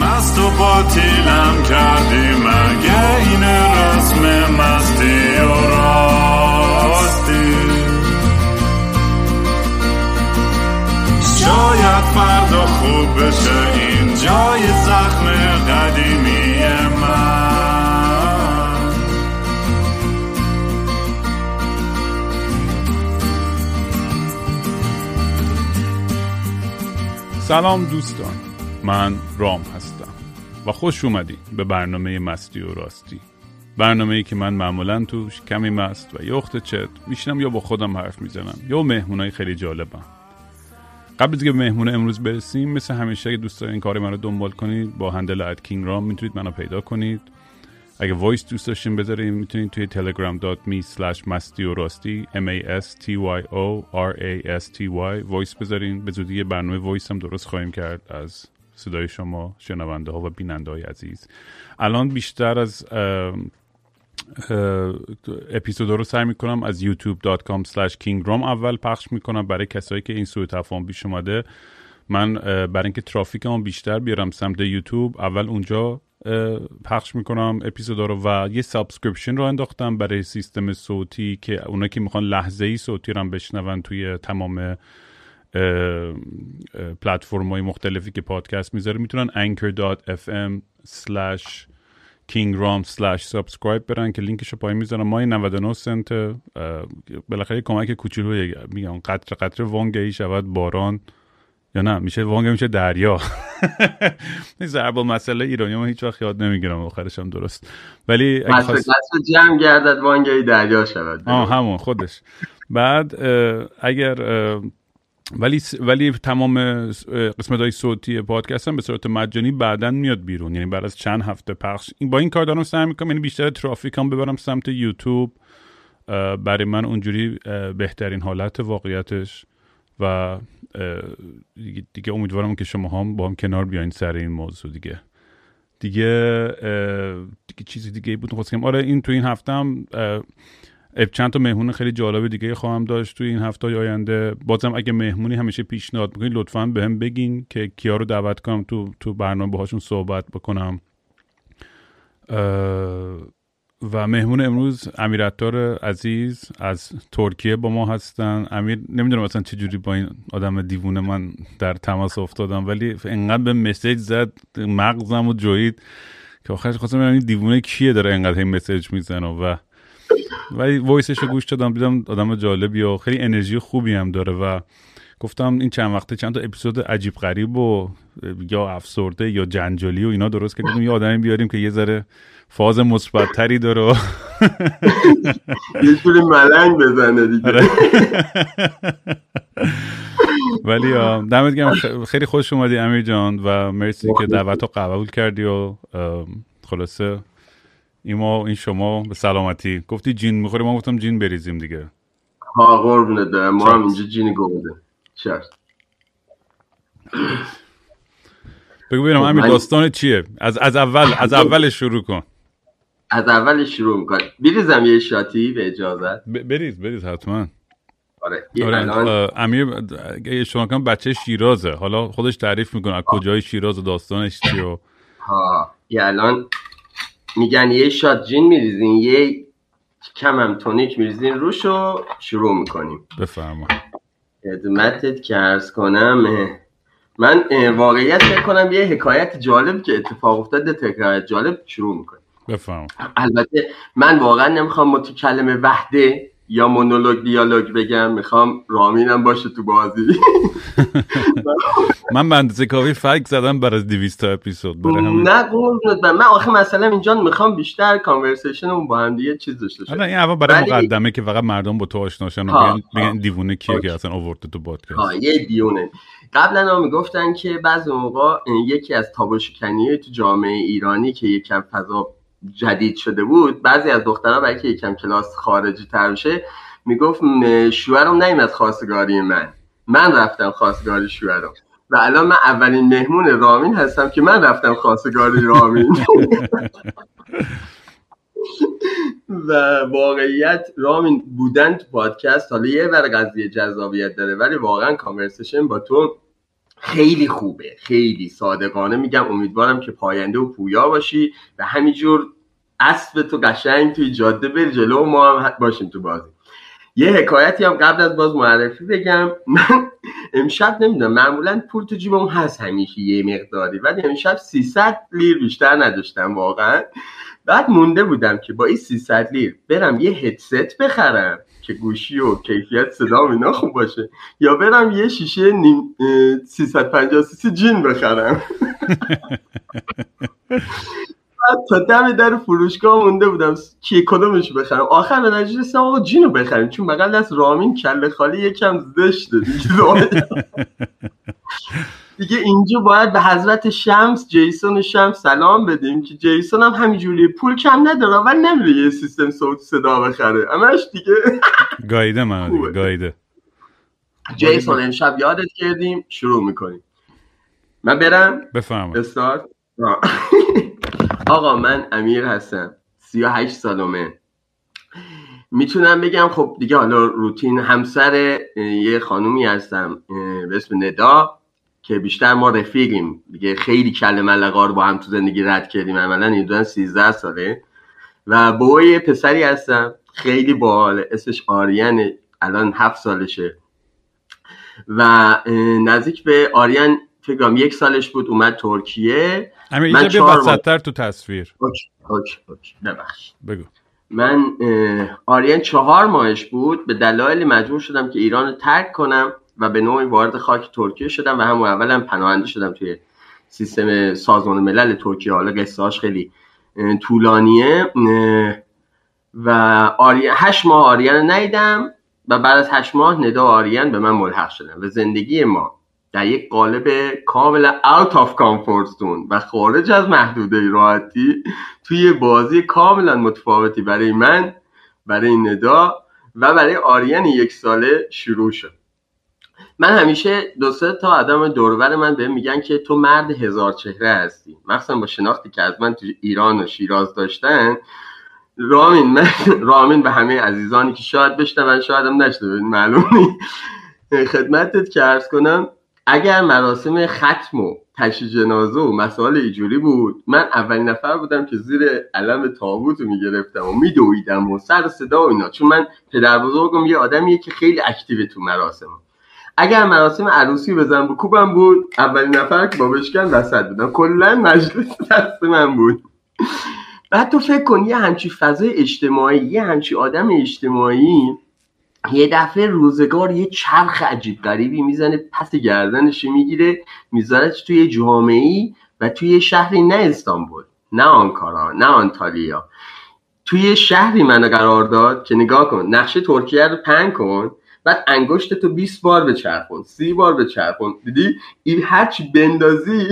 مست و باطیلم کردی مگه این رسم مستی و راستی؟ شاید فردا خوب بشه این جای زخم قدیمی سلام دوستان من رام هستم. و خوش اومدین به برنامه مستی و راستی. برنامه ای که من معمولا توش کمی مست و یخده چت میشینم یا با خودم حرف می‌زنم. یا مهمونای خیلی جالبم. قبل از که مهمون امروز برسیم مثل همیشه اگه دوست دارین کار من رو دنبال کنید با handle at کینگ رام می‌تونید منو پیدا کنید. اگه voice دوست داشتین بذارین می‌تونید توی telegram.me slash مستی و راستی m a s t y o r a s t y voice بذارین. به زودی یه برنامه voice هم درست خواهیم کرد از صدای شما شنونده ها و بیننده های عزیز. الان بیشتر از اپیزود رو سعی می‌کنم از youtube.com slash kingram اول پخش می‌کنم. برای کسایی که این سوء تفاهم پیش اومده من برای اینکه ترافیکمو بیشتر بیارم سمت یوتیوب اول اونجا پخش می‌کنم اپیزودا رو و یه subscription رو انداختم برای سیستم صوتی که اونا که می‌خوان لحظه ای صوتی رو هم بشنون توی تمام پلتفرم های مختلفی که پادکست می‌ذاره می‌تونن anchor.fm slash kingram slash subscribe برن که لینکش رو پایین می‌ذارم ما 99 سنت بالاخره کمک کوچولو میگم قطر قطر وانگهی شود باران. یا نه میشه وانگ میشه دریا. این ضرب مسئله ایرانی ما هیچ وقت یاد نمی‌گیرم آخرش هم درست. ولی خواست... جمع گردد وانگهی دریا شود. آه همون خودش. بعد اگر ولی ولی تمام قسمت های صوتی پادکست هم به صورت مجانی بعدا میاد بیرون. یعنی بعد از چند هفته پخش. با این کار دارم سعی می‌کنم یعنی بیشتر ترافیک هم ببرم سمت یوتیوب. برای من اونجوری بهترین حالت واقعیتش و دیگه, امیدوارم که شما هم با هم کنار بیاین سر این موضوع دیگه. دیگه دیگه چیزی دیگه بود خواستم آره این تو این هفته هم چند تا مهمون خیلی جالب دیگه خواهم داشت تو این هفته آینده. بازم اگه مهمونی همیشه پیشنهاد می‌کنید لطفا هم بگین که کیا رو دعوت کنم تو تو برنامه باهاشون صحبت بکنم. و مهمون امروز امیر عزیز از ترکیه با ما هستن. امیر نمی‌دونم اصلا چجوری با این آدم دیوونه من در تماس افتادم ولی انقدر به مسیج زد مغزم و جوید که آخرش خواستم این دیوونه کیه داره انقدر این مسیج می‌زنه و ولی وایسش رو گوش دادم دیدم آدم جالبی و خیلی انرژی خوبی هم داره و گفتم این چند وقته چند تا اپیزود عجیب غریب و یا افسرده یا جنجالی و اینا درست کردیم. یه آدمی بیاریم که یه ذره فاز مثبت تری داره یه جوری ملنگ بزنه دیگه. ولی دمت گرم. خیلی خوش اومدی امیر جان و مرسی که دعوت رو قبول کردی و خلاصه ایما این شما به سلامتی. گفتی جین می‌خوری ما گفتم جین بریزیم دیگه. ها قربونت برم. ما هم اینجا جین گوده چرا بگو ببینم امیر داستان چیه؟ از از اول از اول شروع کن. از اول شروع میکن بریزم یه شاتی به اجازت. بریز بریز حتما. آره, آره امیر شما کن بچه شیرازه. حالا خودش تعریف می‌کنه از کجای شیراز و داستانش چیه و ها یه الان میگن یه شات جین میریزین یه کم هم تونیک میریزین روش و شروع می‌کنیم. بفرما خدمتت که ارز کنم. من واقعیت فکر کنم یه حکایت جالب که اتفاق افتاده تکرار جالب شروع می‌کنیم. بفهم البته من واقعا نمی‌خوام متکلم وحده یا مونولوگ دیالوگ بگم می‌خوام رامینم باشه تو بازی. من به اندازه کافی فک زدم بر از 200 اپیزود نه قربونت من آخه مثلا اینجا می‌خوام بیشتر کانورسیشن با هم دیگه چیز داشته باشم. این اول برای مقدمه که فقط مردم با تو آشناشن و بگن دیوونه کیه که اصلا آورده تو پادکست. یه دیونه. قبلا هم می‌گفتن که بعضی موقع یکی از تابو شکنی تو جامعه ایرانی که یکم فضا جدید شده بود بعضی از دخترها برای که یکم کلاس خارجی تر بشه می‌گفت شوهرم از خواستگاری من. من رفتم خواستگاری شوهرم. و الان من اولین مهمون رامین هستم که من رفتم خواستگاری رامین. و واقعیت رامین بودن پادکست حالا یه بر قضیه جذابیت داره ولی واقعا کانورسیشن با تو خیلی خوبه خیلی صادقانه. میگم امیدوارم که پاینده و پویا باشی و همینجور اسب تو قشنگ توی جاده بری جلو ما هم باشیم تو بازی. یه حکایتی هم قبل از باز معرفی بگم. من امشب نمی‌دونم معمولا پول تو جیبم هست همیشه یه مقداری ولی امشب 300 لیر بیشتر نداشتم واقعا. بعد مونده بودم که با این 300 لیر برم یه هدست بخرم. که گوشی و کیفیت صدا و اینا خوب باشه. یا برم یه شیشه نیم 350 سی جین بخرم. تا دم در فروشگاه مونده بودم کی کدومش بخرم؟ آخر به نتیجه رسیدم آقا جینو بخریم چون بغل از رامین کله خالی یکم زشته. دیگه اینجا باید به حضرت شمس جیسون شمس سلام بدیم که جیسون هم همینجوری پول کم نداره ولی نمیره یه سیستم صوت صدا بخره. همش دیگه گایده من گایده جیسون امشب یادت کردیم شروع می‌کنیم. من برم؟ استارت آقا من امیر هستم. 38 سالمه می‌تونم بگم خب دیگه حالا روتین همسر یه خانومی هستم به اسم ندا. که بیشتر ما رفیقیم. دیگه خیلی کل ملقا رو با هم تو زندگی رد کردیم. عملا این دو 13 ساله. و بوی پسری هستم. خیلی باحال. اسمش آریان. الان هفت سالشه. و نزدیک به آریان فکر کنم یک سالش بود. اومد ترکیه. اینجا بیا وسطتر تو تصویر. okay okay okay. ببخش بگو. من آریان چهار ماهش بود. به دلایلی مجبور شدم که ایران رو ترک کنم. و به نوعی وارد خاک ترکیه شدم و همون اولم پناهنده شدم توی سیستم سازمان ملل ترکیه. حالا قصهاش خیلی طولانیه. و آریان هشت ماه آریان ندیدم و بعد از هشت ماه ندا آریان به من ملحق شدم و زندگی ما در یک قالب کامل out of comfort zone و خارج از محدوده راحتی توی بازی کاملا متفاوتی برای من برای ندا و برای آریان یک ساله شروع شد. من همیشه دو سه تا آدم دورور من به میگن که تو مرد هزار چهره هستی. مخصوصا با شناختی که از من تو ایران و شیراز داشتن. رامین من رامین به همه عزیزانی که شاید بشنون شاید هم نشنون معلومی خدمتت که ارز کنم اگر مراسم ختم و تشی جنازه و مسائل ایجوری بود من اولین نفر بودم که زیر علم تابوت می‌گرفتم و میدویدم و سر صدا و اینا. چون من پدر بزرگم یه آدمیه که خیلی اکتیو تو مراسم اگر مراسم عروسی بزن بکوبم بود اولین نفر که با بشکن وسط بودم کلا مجلس دست من بود. بعد تو فکر کن یه همچی فضای اجتماعی یه همچی آدم اجتماعی یه دفعه روزگار یه چرخ عجیب غریبی می‌زنه پس گردنش می‌گیره میذارش توی جامعه و توی شهری نه استانبول نه آنکارا نه آنتالیا. توی شهری منو قرار داد که نگاه کن نقشه ترکیه رو پنگ کن. بعد انگشت تو 20 بار بچرخون 30 بار بچرخون دیدی؟ این هرچی بندازی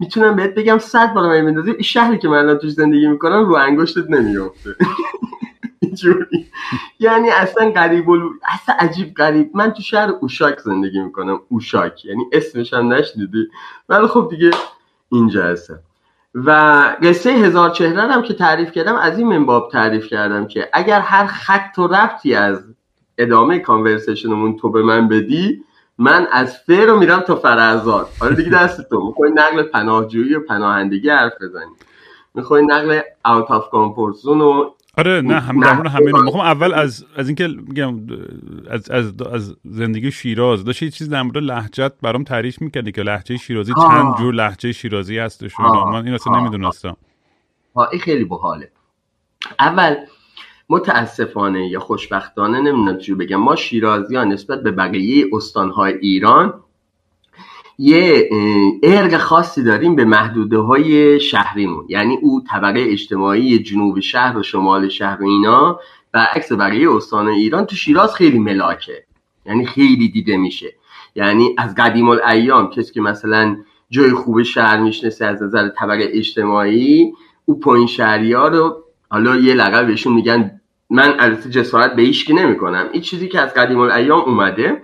می‌تونم بهت بگم 100 بار من بندازی. این شهری که من الان توش زندگی می‌کنم رو انگشتت نمیافته. یعنی اصلا غریب اصلا عجیب غریب. من تو شهر اوشاک زندگی می‌کنم. اوشاک. یعنی اسمش هم نشنیدی. ولی خب دیگه اینجا هستم. و قصه هزار چهره هم که تعریف کردم از این منباب تعریف کردم که اگر هر خط و ربطی از ادامه کانورسیشنمون تو به من بدی من از فر رو میرم تا فرزاد. حالا دیگه دست تو می‌خوای نقل پناهجویی و پناهندگی حرف بزنی. می‌خوای نقل اوت آف کامفورت زون و آره نه هم در همه می‌خوام اول از از اینکه میگم از از از زندگی شیراز. داشت یه چیز در مورد لهجت برام تعریف می‌کردی که لهجه شیرازی چند جور لهجه شیرازی هستش و من این اصلا نمی‌دونستم. این خیلی باحاله. اول متاسفانه یا خوشبختانه نمی‌دونم چی بگم. ما شیرازیان نسبت به بقیه استانهای ایران یه ارق خاصی داریم به محدوده های شهریمون. یعنی او طبقه اجتماعی جنوب شهر و شمال شهر و اینا عکس بقیه استان ایران تو شیراز خیلی ملاکه. یعنی خیلی دیده میشه. یعنی از قدیم الایام کسی که مثلا جای خوب شهر می‌شناسه از نظر طبقه اجتماعی او پایین شهری ها رو حالا یه لقب بهشون میگن من البته جسارت به هیچ نمی‌کنم. این چیزی که از قدیم الایام اومده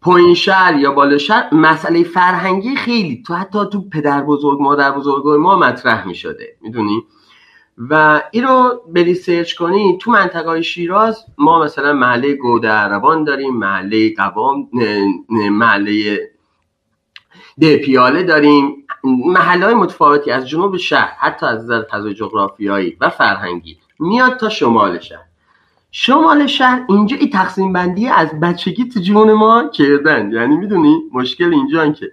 پایین شهر یا بالا شهر مسئله فرهنگی خیلی تو حتی تو پدر بزرگ مادر بزرگ ما مطرح می شده می‌دونی؟ و این رو بری سرچ کنی تو منطقه شیراز ما مثلا محله گوده عربان داریم محله قوام محله ده پیاله داریم. محله های متفاوتی از جنوب شهر حتی از نظر جغرافیایی و فرهنگی. میاد تا شمال شهر. شمال شهر اینجا این تقسیم بندی از بچگی تو جون ما کردن. یعنی می‌دونی مشکل اینجا که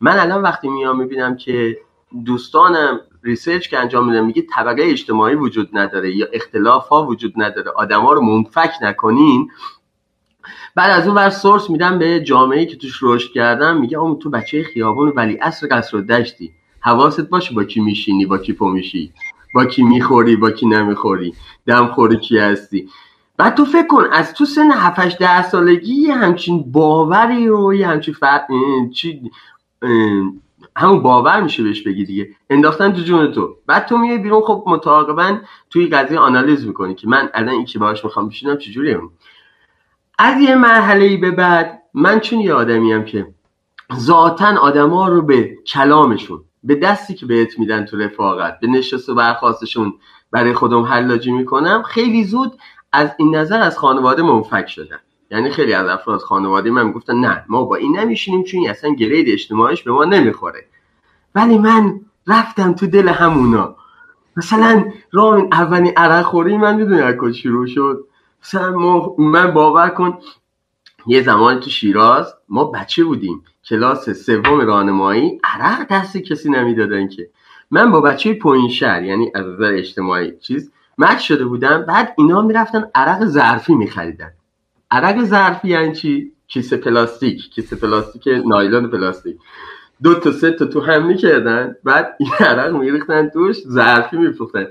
من الان وقتی میام می‌بینم که دوستانم research که انجام میدم میگه طبقه اجتماعی وجود نداره یا اختلاف ها وجود نداره. آدما رو منفک نکنین. بعد از اون ور source میدم به جامعه که توش رشد کردم میگه اون تو بچه خیابون ولی اصل قصردشتی. حواست باشه با کی میشینی با کی میشی. با کی می‌خوری با کی نمی‌خوری دم خوری کی هستی. بعد تو فکر کن از تو سن 7 ده سالگی همچین باوری و یه همچین فرق چی همون باور میشه بهش بگی دیگه. انداختن تو جون تو. بعد تو میای بیرون خب متعاقبا توی قضیه آنالیز می‌کنی که من الان این که باهاش می‌خوام بشینم چجوری از یه مرحله ای به بعد من چون یه آدمیم که ذاتا آدما رو به کلامشون به دستی که بهت میدن تو رفاقت به نشست و برخواستشون برای خودم حلاجی می‌کنم خیلی زود از این نظر از خانواده منفک شدن یعنی خیلی از افراد خانواده من گفتن نه ما با این نمیشینیم چون اصلا گرید اجتماعیش به ما نمی‌خوره. ولی من رفتم تو دل همونا. مثلا رامین اولین عرق خوری من می‌دونی از کجا شروع شد؟ مثلا من باور کن یه زمانی تو شیراز ما بچه بودیم. کلاس سوم راهنمایی عرق دست کسی نمی‌دادن که. من با بچه پایین شهر یعنی از نظر اجتماعی چیز مچ شده بودم بعد اینا می‌رفتن عرق ظرفی میخریدن. عرق ظرفی یعنی چی؟ کیسه پلاستیک کیسه پلاستیک نایلون پلاستیک. دو تا سه تا تو هم می‌کردن بعد این عرق میریختن توش ظرفی میفروختن.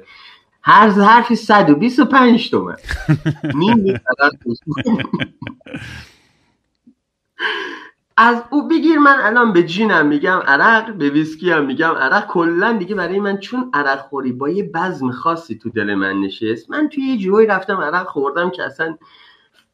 هر ظرفی 125 تومن. نیم از او بگیر من الان به جینم میگم عرق به ویسکی هم میگم عرق. کلا دیگه برای من چون عرق خوری با یه بزم خاصی تو دل من نشست. من توی یه جوی رفتم عرق خوردم که اصلا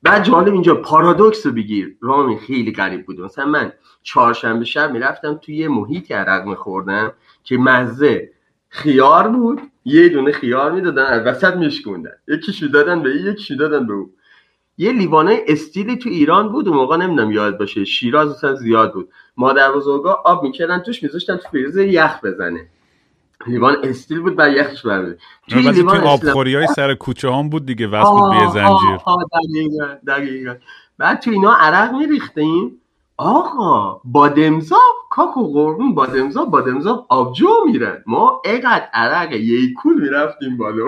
بعد جالب اینجا پارادوکس رو بگیر. رامی خیلی غریب بود. مثلا من چهارشنبه شب می‌رفتم توی یه محیطی عرق میخوردم که مزه خیار بود. یه دونه خیار می‌دادن از وسط میشکوندن. یکیشو دادن به یکیشو دادن به او یه لیوانه استیلی تو ایران بود اون موقع نمی‌دونم یاد باشه. شیراز اصلا زیاد بود. مادر بزرگا آب می‌کردن توش میذاشتن تو فریزر یخ بزنه. لیوان استیل بود بعد یخش برده. توی لیوان آبخوری های سر کوچه هم بود دیگه وصل بود به زنجیر. دقیقا دقیقا. بعد تو اینا عرق میریختیم. آقا بادمزاب کاکو قربون بادمزاب بادمزاب آبجو میرن ما اقدر عرق یه کول می‌رفتیم بالا.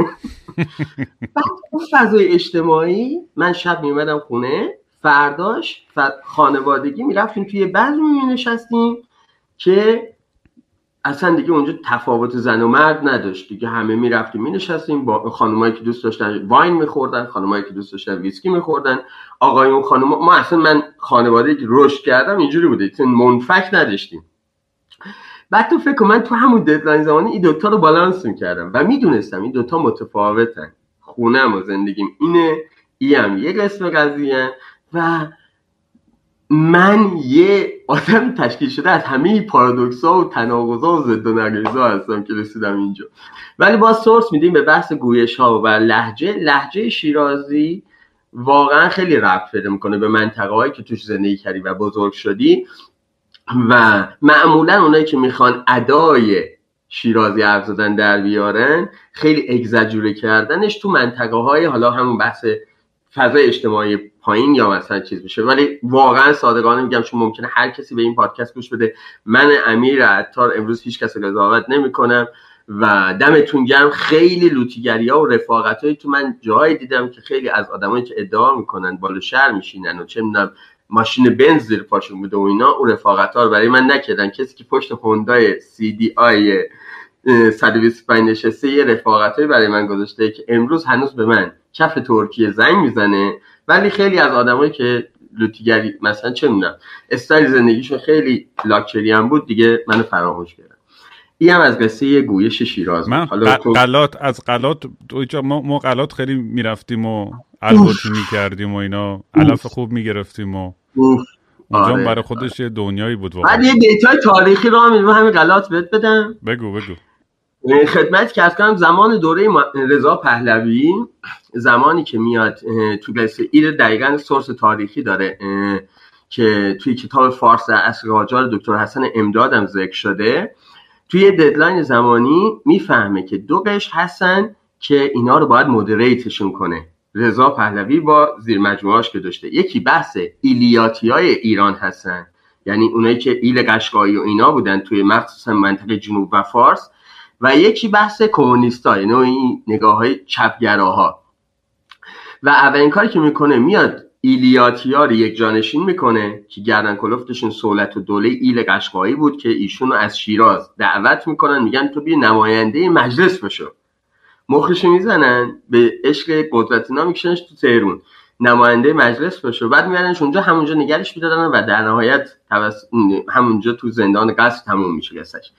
بعد اون فضای اجتماعی من شب میمدم خونه فرداش خانوادگی می‌رفتیم توی بعض می نشستیم که اصلا دیگه اونجا تفاوت زن و مرد نداشت. دیگه همه می‌رفتیم می نشستیم با خانمایی که دوست داشتن واین میخوردن خانمایی که دوست داشتن ویسکی میخوردن. آقایون خانم ما اصلا من خانواده که رشد کردم اینجوری بوده چون منفک نداشتیم. بعد تو فکر من تو همون ددلاین زمانی این دوتا رو بالانس می‌کردم و می‌دونستم این دوتا متفاوتن. خونم و زندگیم اینه ایم یه قسم قضیه و من یه آدم تشکیل شده از همه پارادوکس ها و تناقض ها و ضد و ها هستم که رسیدم اینجا. ولی با سورس میدیم به بحث گویش ها و لحجه لحجه شیرازی واقعا خیلی رفت پیدا می‌کنه به منطقه هایی که توش زندگی کردی و بزرگ شدی و معمولا اونایی که می‌خوان ادای شیرازی حرف زدن در بیارن خیلی اگزجوره کردنش تو منطقه های حالا همون بحث فضای اجتماعی پایین یا مثلا چیز میشه. ولی واقعا صادقانه میگم چون ممکنه هر کسی به این پادکست گوش بده. من امیر عطار امروز هیچ کس قضاوت نمی‌کنم و دمتون گرم. خیلی لوتیگری ها و رفاقت های تو من جایی دیدم که خیلی از آدمایی که ادعا می‌کنن بالا شهر میشینن و چه می‌دونم ماشین بنز زیر پاشون بوده و اینا اون رفاقت ها رو برای من نکردن. کسی که پشت هوندای سی دی آی 125 نشسته یه رفاقت برای من گذاشته که امروز هنوز به من کف ترکیه زنگ می‌زنه ولی خیلی از آدمایی که لوتیگری مثلا چه می‌دونم استایل زندگیشون خیلی لاکچری هم بود دیگه منو فراموش کردن. این هم از قصه گویش شیراز من قلات از قلات ما, ما قلات خیلی می‌رفتیم و الواتی می‌کردیم و اینا. علف خوب می‌گرفتیم و اونجا آره. برای خودش یه دنیایی بود واقعا. بعد یه data ی تاریخی رو هم همین قلات بهت بدم. بگو بگو. خدمتت عرض کنم زمان دوره رضا پهلوی زمانی که میاد تو قصه ایل دقیقا source تاریخی داره که توی کتاب فارس عصر قاجار دکتر حسن امدادم ذکر شده. توی deadline زمانی می‌فهمه که دو قشر هستن که اینا رو باید مدیریتشون کنه. رضا پهلوی با زیر مجموعاش که داشته. یکی بحث ایلیاتی های ایران هستن. یعنی اونایی که ایل قشقایی و اینا بودن توی مخصوصا منطقه جنوب و فارس. و یکی بحث کمونیستا یعنی این نگاه های چپگراها. و اولین کاری که می‌کنه میاد ایلیاتیا رو یک جانشین می‌کنه که گردن کلفتشون سولت و دوله ایل قشقایی بود که ایشون رو از شیراز دعوت می‌کنن میگن تو بی نماینده مجلس بشو. مخشو می‌زنن به عشق قدرت اینا میکشنش تو تهرون نماینده مجلس بشه بعد میارنش اونجا همونجا نگرش می‌دادن و در نهایت همونجا تو زندان قصد تموم میشه قصهش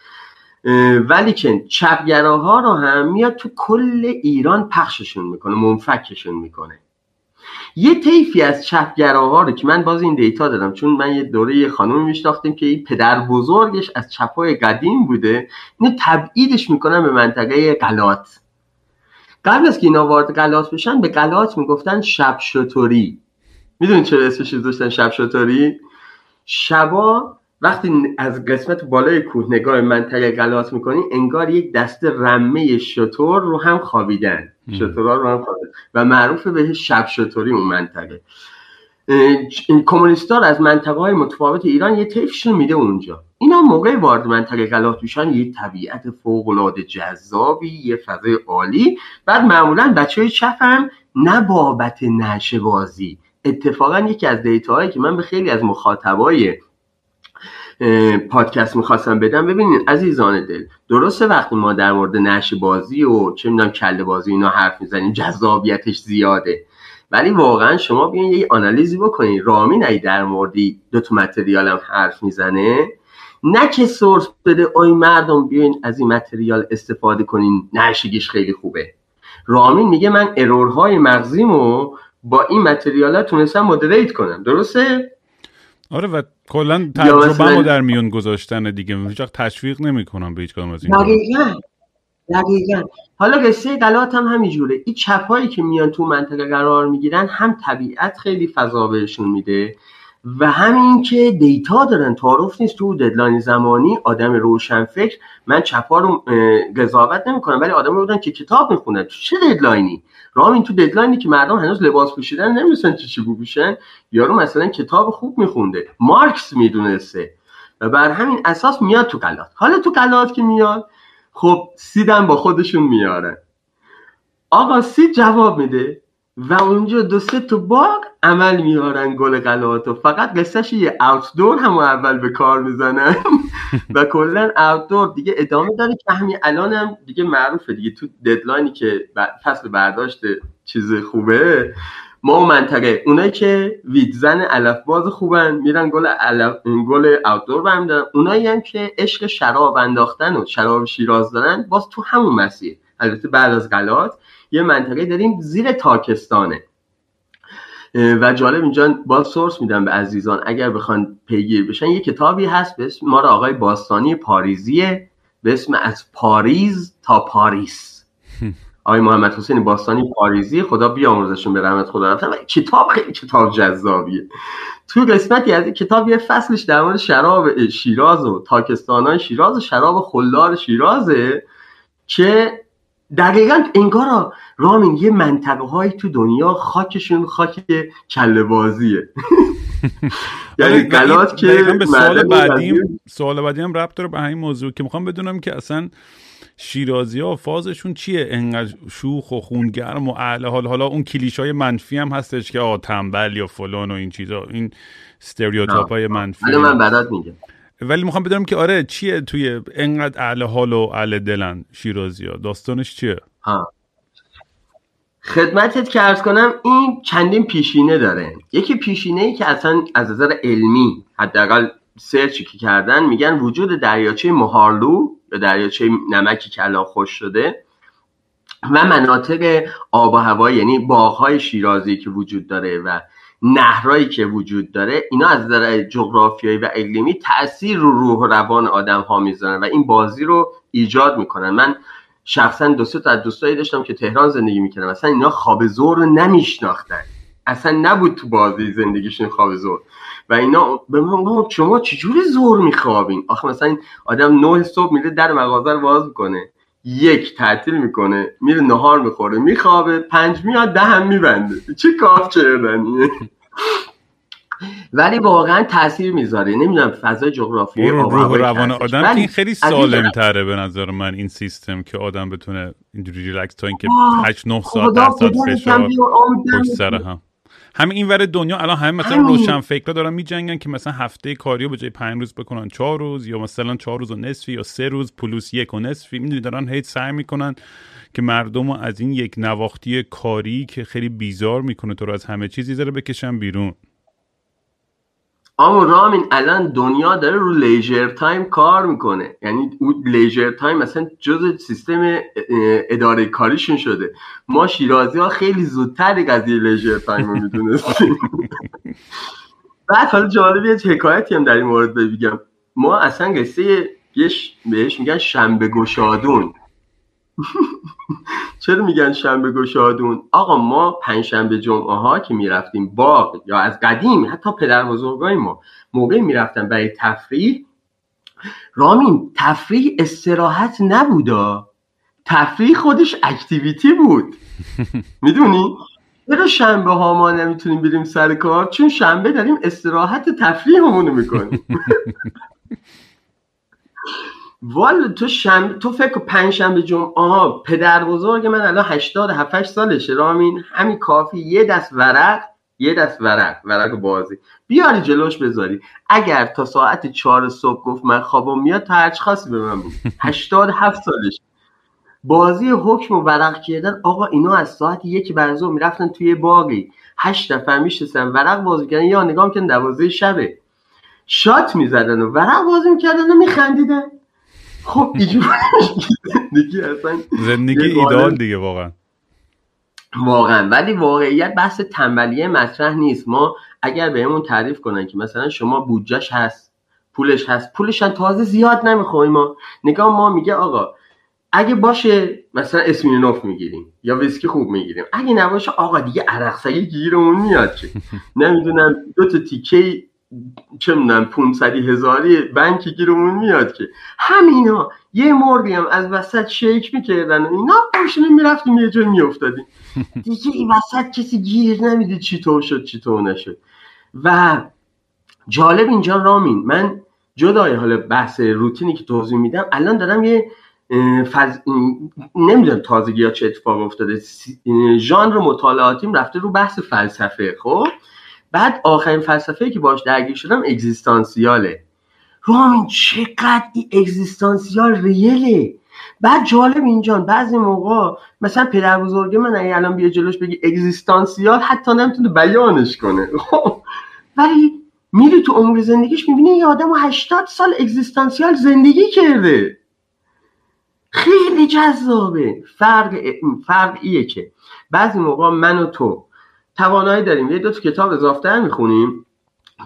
ولی که چپگراها رو هم میاد تو کل ایران پخششون می‌کنه منفکشون می‌کنه. یه طیفی از چپگراها رو که من باز این دیتا دادم چون من یه دوره یه خانومی میشناختیم که این پدر بزرگش از چپای قدیم بوده اینو تبعیدش می‌کنن به منطقه قلات قبل از که اینا وارد قلات بشن به قلات می‌گفتن شب شطوری می‌دونید چرا اسمش داشتن شب شطوری شبا وقتی از قسمت بالای کوه نگاه منطقه غلات می‌کنی انگار یک دست رمه شطور رو هم خوابیدن. شطورها رو هم خوابیدن. و معروف به شب شطوری اون منطقه. این کمونیستا از منطقه های متفاوت ایران یه طیفشون میده اونجا. اینا موقع وارد منطقه غلات میشن یه طبیعت فوق العاده جذابی یه فضای عالی. بعد معمولا بچه های چپ هم نه بابت نشه بازی اتفاقا یکی از دیتاهایی که من به خیلی از مخاطبای پادکست می‌خواستم بدم. ببینید عزیزان دل درسته وقتی ما در مورد نش بازی و چه می‌دونم کله بازی اینا حرف می‌زنیم جذابیتش زیاده. ولی واقعا شما بیاین یه آنالیزی بکنید رامین ای در موردی دو تا متریال هم حرف می‌زنه نه که سورس بده آی مردم بیاین از این متریال استفاده کنین. نشگیش خیلی خوبه. رامین میگه من error های مغزیمو با این material تونستم مدیریت کنم. درسته؟ آره و کلا تجربه در میون گذاشتن دیگه. هیچ تشویق نمی‌کنم به هیچ کدوم از این دقیقاً. دقیقاً. حالا قصه قلات هم همینجوره. این چپایی که میان تو منطقه قرار می‌گیرن هم طبیعت خیلی فضا بهشون میده. و همین که data دارن تعارف نیست تو deadline زمانی آدم روشن فکر من چپا رو قضاوت نمی‌کنم ولی آدم رو بودن که کتاب می‌خونن. تو چه ددلاینی رامین تو ددلاینی که مردم هنوز لباس پوشیدن نمی‌دونن چی چی بپوشن. یارو مثلا کتاب خوب میخونده. مارکس می‌دونسته. و بر همین اساس میاد تو قلات حالا تو قلات که میاد خب سیدم با خودشون میاره آقا سید جواب میده. و اونجا دو سه تا باغ عمل میارن گل غلات و فقط قصهش یه اوتدور هم اول به کار می‌زنن. و کلا اوتدور دیگه ادامه داره که همین الان هم دیگه معروفه دیگه تو ددلاینی که فصل برداشت چیز خوبه. ما منطقه. اونایی که ویدزن علف باز خوبن میرن گل علف گل اوتدور برمیدارن. اونایی هم که عشق شراب انداختن و شراب شیراز دارن باز تو همون مسیر. البته بعد از غلات. یه منطقه داریم زیر تاکستانه. و جالب اینجا با سورس میدم به عزیزان اگر بخوان پیگیر بشن یه کتابی هست به اسم ما آقای باستانی پاریزیه به اسم از پاریز تا پاریس. آقای محمد حسین باستانی پاریزی خدا بیامرزشون به رحمت خدا رفتن. و کتاب خیلی کتاب جذابیه. تو قسمتی از این کتاب یه فصلش در مورد شراب شیراز و تاکستانان شیراز و شراب خلدار شیرازه که دقیقا انگار رامین یه منطقه های تو دنیا خاکشون خاک کله بازیه یعنی غلط که به سوال بعدیم سوال بعدی هم ربط داره به همین موضوع که می‌خوام بدونم که اصلا شیرازی ها فازشون چیه؟ انقدر شوخ و خونگرم و اعلی حال حالا اون کلیش های منفی هم هستش که آ تنبل یا فلان و این چیزا. این ستریوتاپ های منفی. من بعدات میگم. ولی می‌خوام بدونم که آره چیه توی انقدر اهل حال و اهل دلن شیرازی ها؟ داستانش چیه؟ ها. خدمتت که ارز کنم این چندین پیشینه داره. یکی پیشینه ای که اصلا از نظر علمی حداقل سرچی که کردن میگن وجود دریاچه مهارلو یا دریاچه نمکی که الان خوش شده و مناطق آب و هوا یعنی باغهای شیرازی که وجود داره و نهرایی که وجود داره اینا از نظر جغرافیایی و اقلیمی تاثیر رو روح و روان آدم ها می‌ذارن و این بازی رو ایجاد می‌کنن. من شخصا دو تا از دوستایی داشتم که تهران زندگی می‌کردن. مثلا اینا خواب زور رو نمیشناختن. اصلا نبود تو بازی زندگیشون خواب زور. و اینا به من شما چجوری زور میخوابین؟ آخه مثلا آدم نه صبح میره در مغازه رو باز می‌کنه. یک تعطیل می‌کنه میره نهار می‌خوره میخوابه پنج میاد ده هم میبنده. چه کاف چردنیه ولی واقعا تاثیر می‌ذاره. نمی‌دونم فضای جغرافی روح و روان آدم این خیلی سالم تره به نظر من این سیستم که آدم بتونه اینجوری ریلکس تا اینکه 8 9 ساعت درصد فشار پشت سر هم. همین این ور دنیا الان همه مثلا روشن فکر دارن میجنگن که مثلا هفته کاری رو به جای پنج روز بکنن چهار روز یا مثلا چهار روز و نصفی یا سه روز plus یک و نصفی. می‌دونی دارن هی سعی می‌کنن که مردم رو از این یک نواختی کاری که خیلی بیزار می‌کنه تو رو از همه چیزی داره بکشن بیرون. اما رامین الان دنیا داره رو leisure time کار می‌کنه. یعنی اون leisure time مثلا جز سیستم اداره کاریشون شده. ما شیرازی ها خیلی زودتر قضیه لیجر تایم رو می‌دونستیم. بعد حالا جالب یه حکایتی هم در این مورد بگم. ما اصلا قصه بهش میگن شنبه گشادون. چرا میگن شنبه گشادون؟ آقا ما پنجشنبه جمعه ها که می‌رفتیم باغ یا از قدیم حتی پدر بزرگای ما موقع می‌رفتن برای تفریح. رامین تفریح استراحت نبودا تفریح خودش اکتیویتی بود. می‌دونی؟ چرا شنبه ها ما نمی‌تونیم بریم سر کار؟ چون شنبه داریم استراحت تفریح همونو می‌کنیم. والا تو شنبه تو فکر پنج شنبه جمعه آها پدر بزرگ من الان 80 7 سالشه رامین. همین کافی. یه دست ورق یه دست ورق ورق بازی. بیاری جلوش بذاری. اگر تا ساعت چهار صبح گفت من خوابم میاد تا هرچ خاصی به من بود 87 سالش بازی حکم و ورق کردن آقا اینا از ساعت یک بعد می‌رفتن توی باقی. هشت نفر میشستن. ورق بازی کردن. یا نگاه کن دوازه شبه. شات می‌زدن و ورق بازی می‌کردن و میخندیدن. خب زندگی اصلا زندگی ایدال دیگه واقعا. واقعا. ولی واقعیت بحث تنبلیه مطرح نیست. ما اگر بهمون تعریف کنن که مثلا شما بودجهش هست پولش هست پولش هم تازه زیاد نمی‌خوایم ما. نگاه ما میگه آقا اگه باشه مثلا اسمینوف می‌گیریم یا ویسکی خوب می‌گیریم. اگه نباشه آقا دیگه عرق گیرمون میاد چه نمی‌دونم دو تا تیکه چه می‌دونم 500 هزاری بنکی گیرمون میاد که همینا یه مرگی هم از وسط شیک می‌کردن و اینا پاشنه می‌رفتیم یه جور میافتادیم. دیگه این وسط کسی گیر نمیده چی تو شد چی تو نشد. و جالب اینجا رامین من جدای حالا بحث روتینی که توضیح میدم الان دارم یه فز... نمی‌دونم تازگی ها چه اتفاق افتاده ژانر مطالعاتیم رفته رو بحث فلسفه خب؟ بعد آخرین فلسفه که باش درگیر شدم اگزیستانسیاله. رامین چقدر این اگزیستانسیال ریله بعد جالب اینجان بعضی موقع مثلا پدر بزرگ من اگه الان بیا جلوش بگی اگزیستانسیال حتی نمی‌تونه بیانش کنه. خب ولی میری تو عمر زندگیش می‌بینی یه آدم 80 سال اگزیستانسیال زندگی کرده. خیلی جذابه. فرق فرق ایه که بعضی موقع من و تو توانایی داریم. یه دو تا کتاب اضافه می‌خونیم.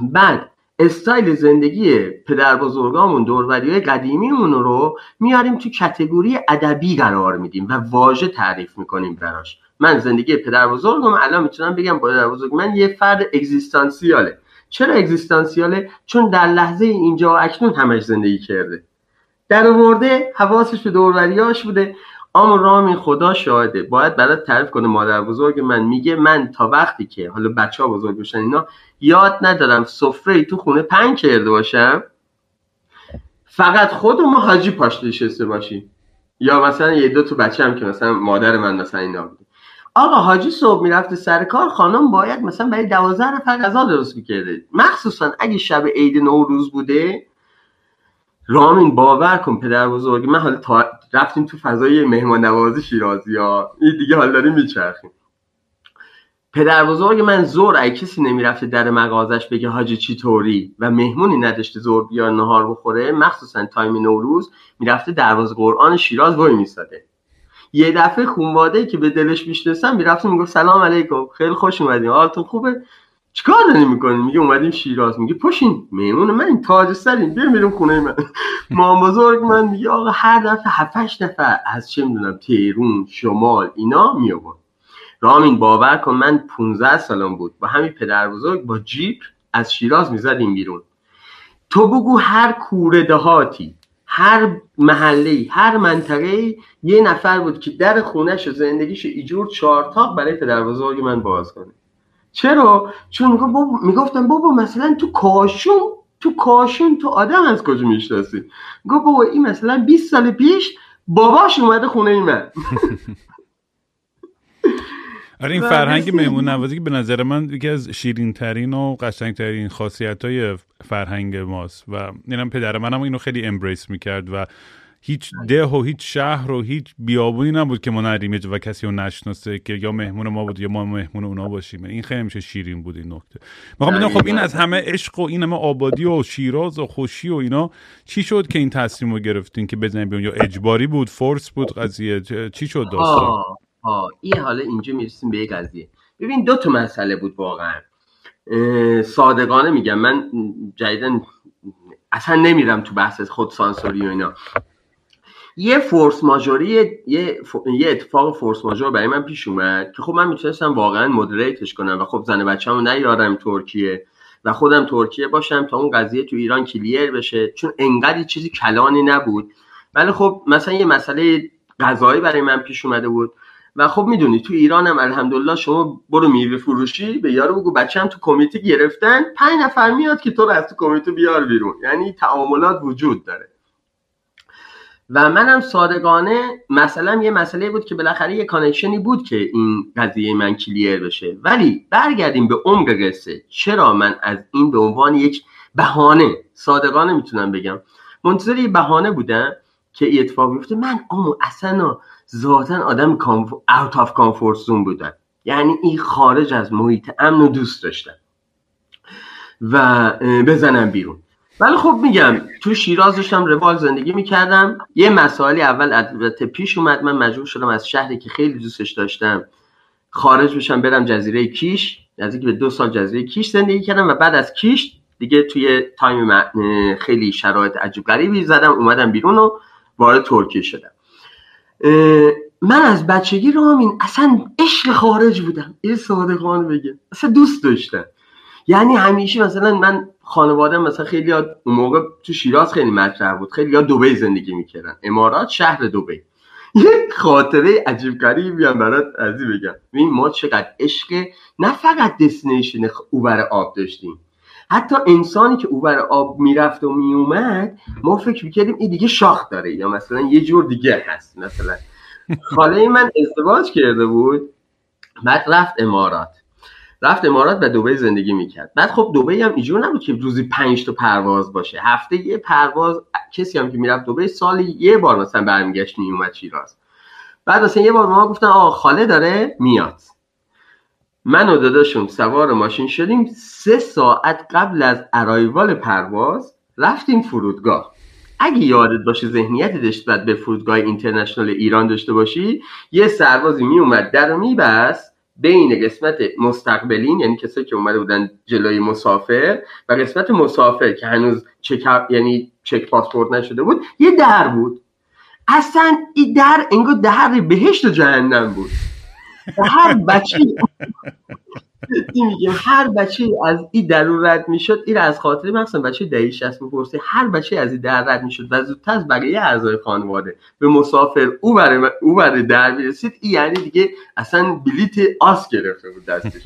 بعد استایل زندگی پدر بزرگامون دوروری قدیمیمون رو میاریم تو کتگوری ادبی قرار میدیم و واژه تعریف می‌کنیم براش. من زندگی پدر بزرگم الان می‌تونم بگم پدر بزرگ من یه فرد اگزیستانسیاله. چرا اگزیستانسیاله؟ چون در لحظه اینجا و اکنون همش زندگی کرده. در آورده حواسش به دوروریاش بوده. اما رامین خدا شاهده. باید برات تعریف کنه مادر بزرگ من. میگه من تا وقتی که حالا بچه ها بزرگ بشن اینا یاد ندارم سفره تو خونه پنگ کرده باشم. فقط خود ما حاجی پاش نشسته باشیم. یا مثلا یه دو تا بچه هم که مثلا مادر من مثلا اینا بوده. آقا حاجی صبح می‌رفته سر کار خانم باید مثلا برای دوازده نفر غذا درست می‌کرده. مخصوصا اگه شب عید نوروز بوده رامین باور کن پدر بزرگی. من حالا تا... رفتیم تو فضای مهمان نوازی شیرازی ها. این دیگه حال داریم میچرخیم. پدر بزرگ من زور ای کسی نمی‌رفته در مغازش بگه حاجی چی طوری و مهمونی نداشته زور بیا نهار بخوره مخصوصا تایم نوروز می‌رفته دروازه قرآن شیراز وای میستاده یه دفعه خونواده که به دلش می‌شناسم می‌رفته می‌گفت سلام علیکم. خیلی خوش اومدیم. حالتون خوبه؟ چیکار دارین می‌کنین میگه اومدیم شیراز میگه پشین میمون من این تاج سرین بیا میریم خونه من. مام بزرگ من میگه آقا هر دفعه هفتش نفر از چه می‌دونم تیرون شمال اینا میابون رامین باور کن من 15 سالم بود. با همین پدر بزرگ با جیپ از شیراز می‌زدیم بیرون. تو بگو هر کوره دهاتی هر محله هر منطقه یه نفر بود که در خونش و زندگیش ایجور چارتاق برای پدر بزرگ من باز کنه. چرا؟ چون بابا می‌گفتم بابا مثلا تو کاشون تو کاشون تو آدم از کجا می‌شناسی؟ گفت بابا این مثلا 20 سال پیش باباش اومده خونه من. آره این فرهنگ مهمون نوازی که به نظر من یکی از شیرین ترین و قشنگ ترین خاصیت های فرهنگ ماست و اینم پدر منم اینو خیلی امبریس می‌کرد و هیچ ده و هیچ شهر و هیچ بیابونی نبود که ما نریم و کسی رو نشناسه که یا مهمون ما بود یا ما مهمون اونا باشیم. این خیلی میشه شیرین بود این نکته. می‌خوام بدونم خب این از همه عشق و این همه آبادی و شیراز و خوشی و اینا چی شد که این تصمیم رو گرفتین که بزنیم بیون یا اجباری بود فورس بود قضیه؟ چی شد داستان؟ ها این حالا اینجا می‌رسیم به یک قضیه. ببین دو تا مسئله بود واقعا. صادقانه میگم من جدیدن اصلا نمیرم تو بحث خود سانسوری و اینا. یه فورس ماژوری یه, یه اتفاق فورس ماژور برای من پیش اومد که خب من می‌تونستم واقعا مدریتش کنم و خب زن بچه‌مو نیارم ترکیه و خودم ترکیه باشم تا اون قضیه تو ایران کلیر بشه. چون انقدر چیزی کلانی نبود. ولی خب مثلا یه مسئله غذایی برای من پیش اومده بود. و خب می‌دونی تو ایران هم الحمدلله شما برو میوه فروشی به یارو بگو بچه هم تو کمیته گرفتن پنج نفر میاد که تو رو از تو کمیته بیار بیرون. یعنی تعاملات وجود داره. و منم صادقانه مثلا یه مسئله بود که بالاخره یه کانکشنی بود که این قضیه من کلیر بشه. ولی برگردیم به عمق قصه. چرا من از این به عنوان یک بهانه صادقانه می‌تونم بگم منتظر یه بهانه بودم که این اتفاق بیفته. من اما اصلا ذاتا آدم اوت آف کامفورت زون بودن یعنی این خارج از محیط امن و دوست داشتم. و بزنم بیرون. ولی خب میگم تو شیراز داشتم روال زندگی می‌کردم. یه مسائلی اول البته پیش اومد. من مجبور شدم از شهری که خیلی دوستش داشتم خارج بشم برم جزیره کیش. نزدیک به دو سال جزیره کیش زندگی کردم و بعد از کیش دیگه توی تایم خیلی شرایط عجیب غریبی زدم. اومدم بیرون و وارد ترکیه شدم. من از بچگی رامین اصلا عشق خارج بودم. این صادقانه بگه اصلا دوست داشتم. یعنی همیشه مثلا من خانواده مثلا خیلی اون موقع تو شیراز خیلی مطرح بود. خیلی ها دوبی زندگی می‌کردن. امارات شهر دوبی یک خاطره عجیب غریبی هم برات ازی بگم. ببین ما چقدر عشق نه فقط دستنیشن اوبر آب داشتیم. حتی انسانی که اوبر آب می‌رفت و میومد ما فکر می‌کردیم این دیگه شاخ داره. یا مثلا یه جور دیگه هست. مثلا. خاله من ازدواج کرده بود. بعد رفت امارات. رفت امارات و دوبه زندگی می‌کرد. بعد خب دوبه هم اینجور نبود که روزی پنج تا پرواز باشه. هفته یه پرواز کسی هم که می‌رفت دوبه سالی یه بار مثلا برمیگشت میومد شیراز. بعد مثلا یه بار ما گفتن آقا خاله داره میاد. من و داداشم سوار ماشین شدیم. سه ساعت قبل از ارایوال پرواز رفتیم فرودگاه. اگه یادت باشه ذهنیت نسبت به فرودگاه اینترنشنال ایران داشته باشی یه سربازی میومد در رو میبست. بین قسمت مستقبلین یعنی کسایی که اومده بودن جلوی مسافر و قسمت مسافر که هنوز چک یعنی چک پاسپورت نشده بود یه در بود. اصلا این در انگار در بهشت و جهنم بود. هر بچه این میگم هر بچه از این در رد می‌شد این از خاطر مثلا بچه دهی 60 می‌پرسه هر بچه از این در رد می‌شد و زودتر از بقیه اعضای خانواده به مسافر او برای او برای در می‌رسید این یعنی دیگه اصلا بلیت آس گرفته بود دستش.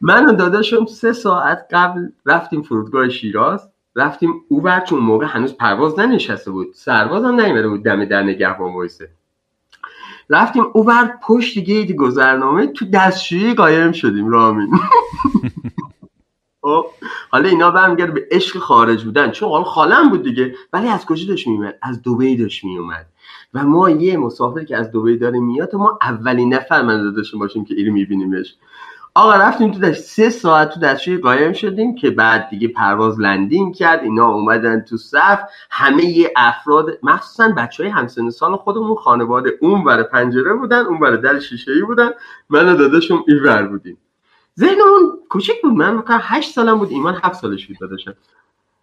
من و داداشم سه ساعت قبل رفتیم فرودگاه شیراز رفتیم او بر چون موقع هنوز پرواز ننشسته بود سرباز هم نیومده بود دم در نگهبان وایسه. رفتیم اوور پشت گیت گذرنامه تو دستشویی قایم شدیم رامین. خب، حالا اینا برمیگرد به عشق خارج بودن. چون حالا خالم بود دیگه ولی از کجا داشت میومد از دبی داشت میومد و ما یه مسافر که از دبی داره میاد ما اولین نفر من داشتیم باشیم که اینو میبینیمش. آقا رفتیم تو دست سه ساعت تو دستشویی قایم شدیم که بعد دیگه پرواز landing کرد اینا اومدن تو صف. همه یه افراد مخصوصا بچه های همسن سال خودمون خانواده اون بر پنجره بودن اون بر در شیشه ای بودن. من و داداشم ایور بودیم. ذهنمون کوچیک بود. من میگم هشت سالم بود. ایمان هفت سالش بود داداشم.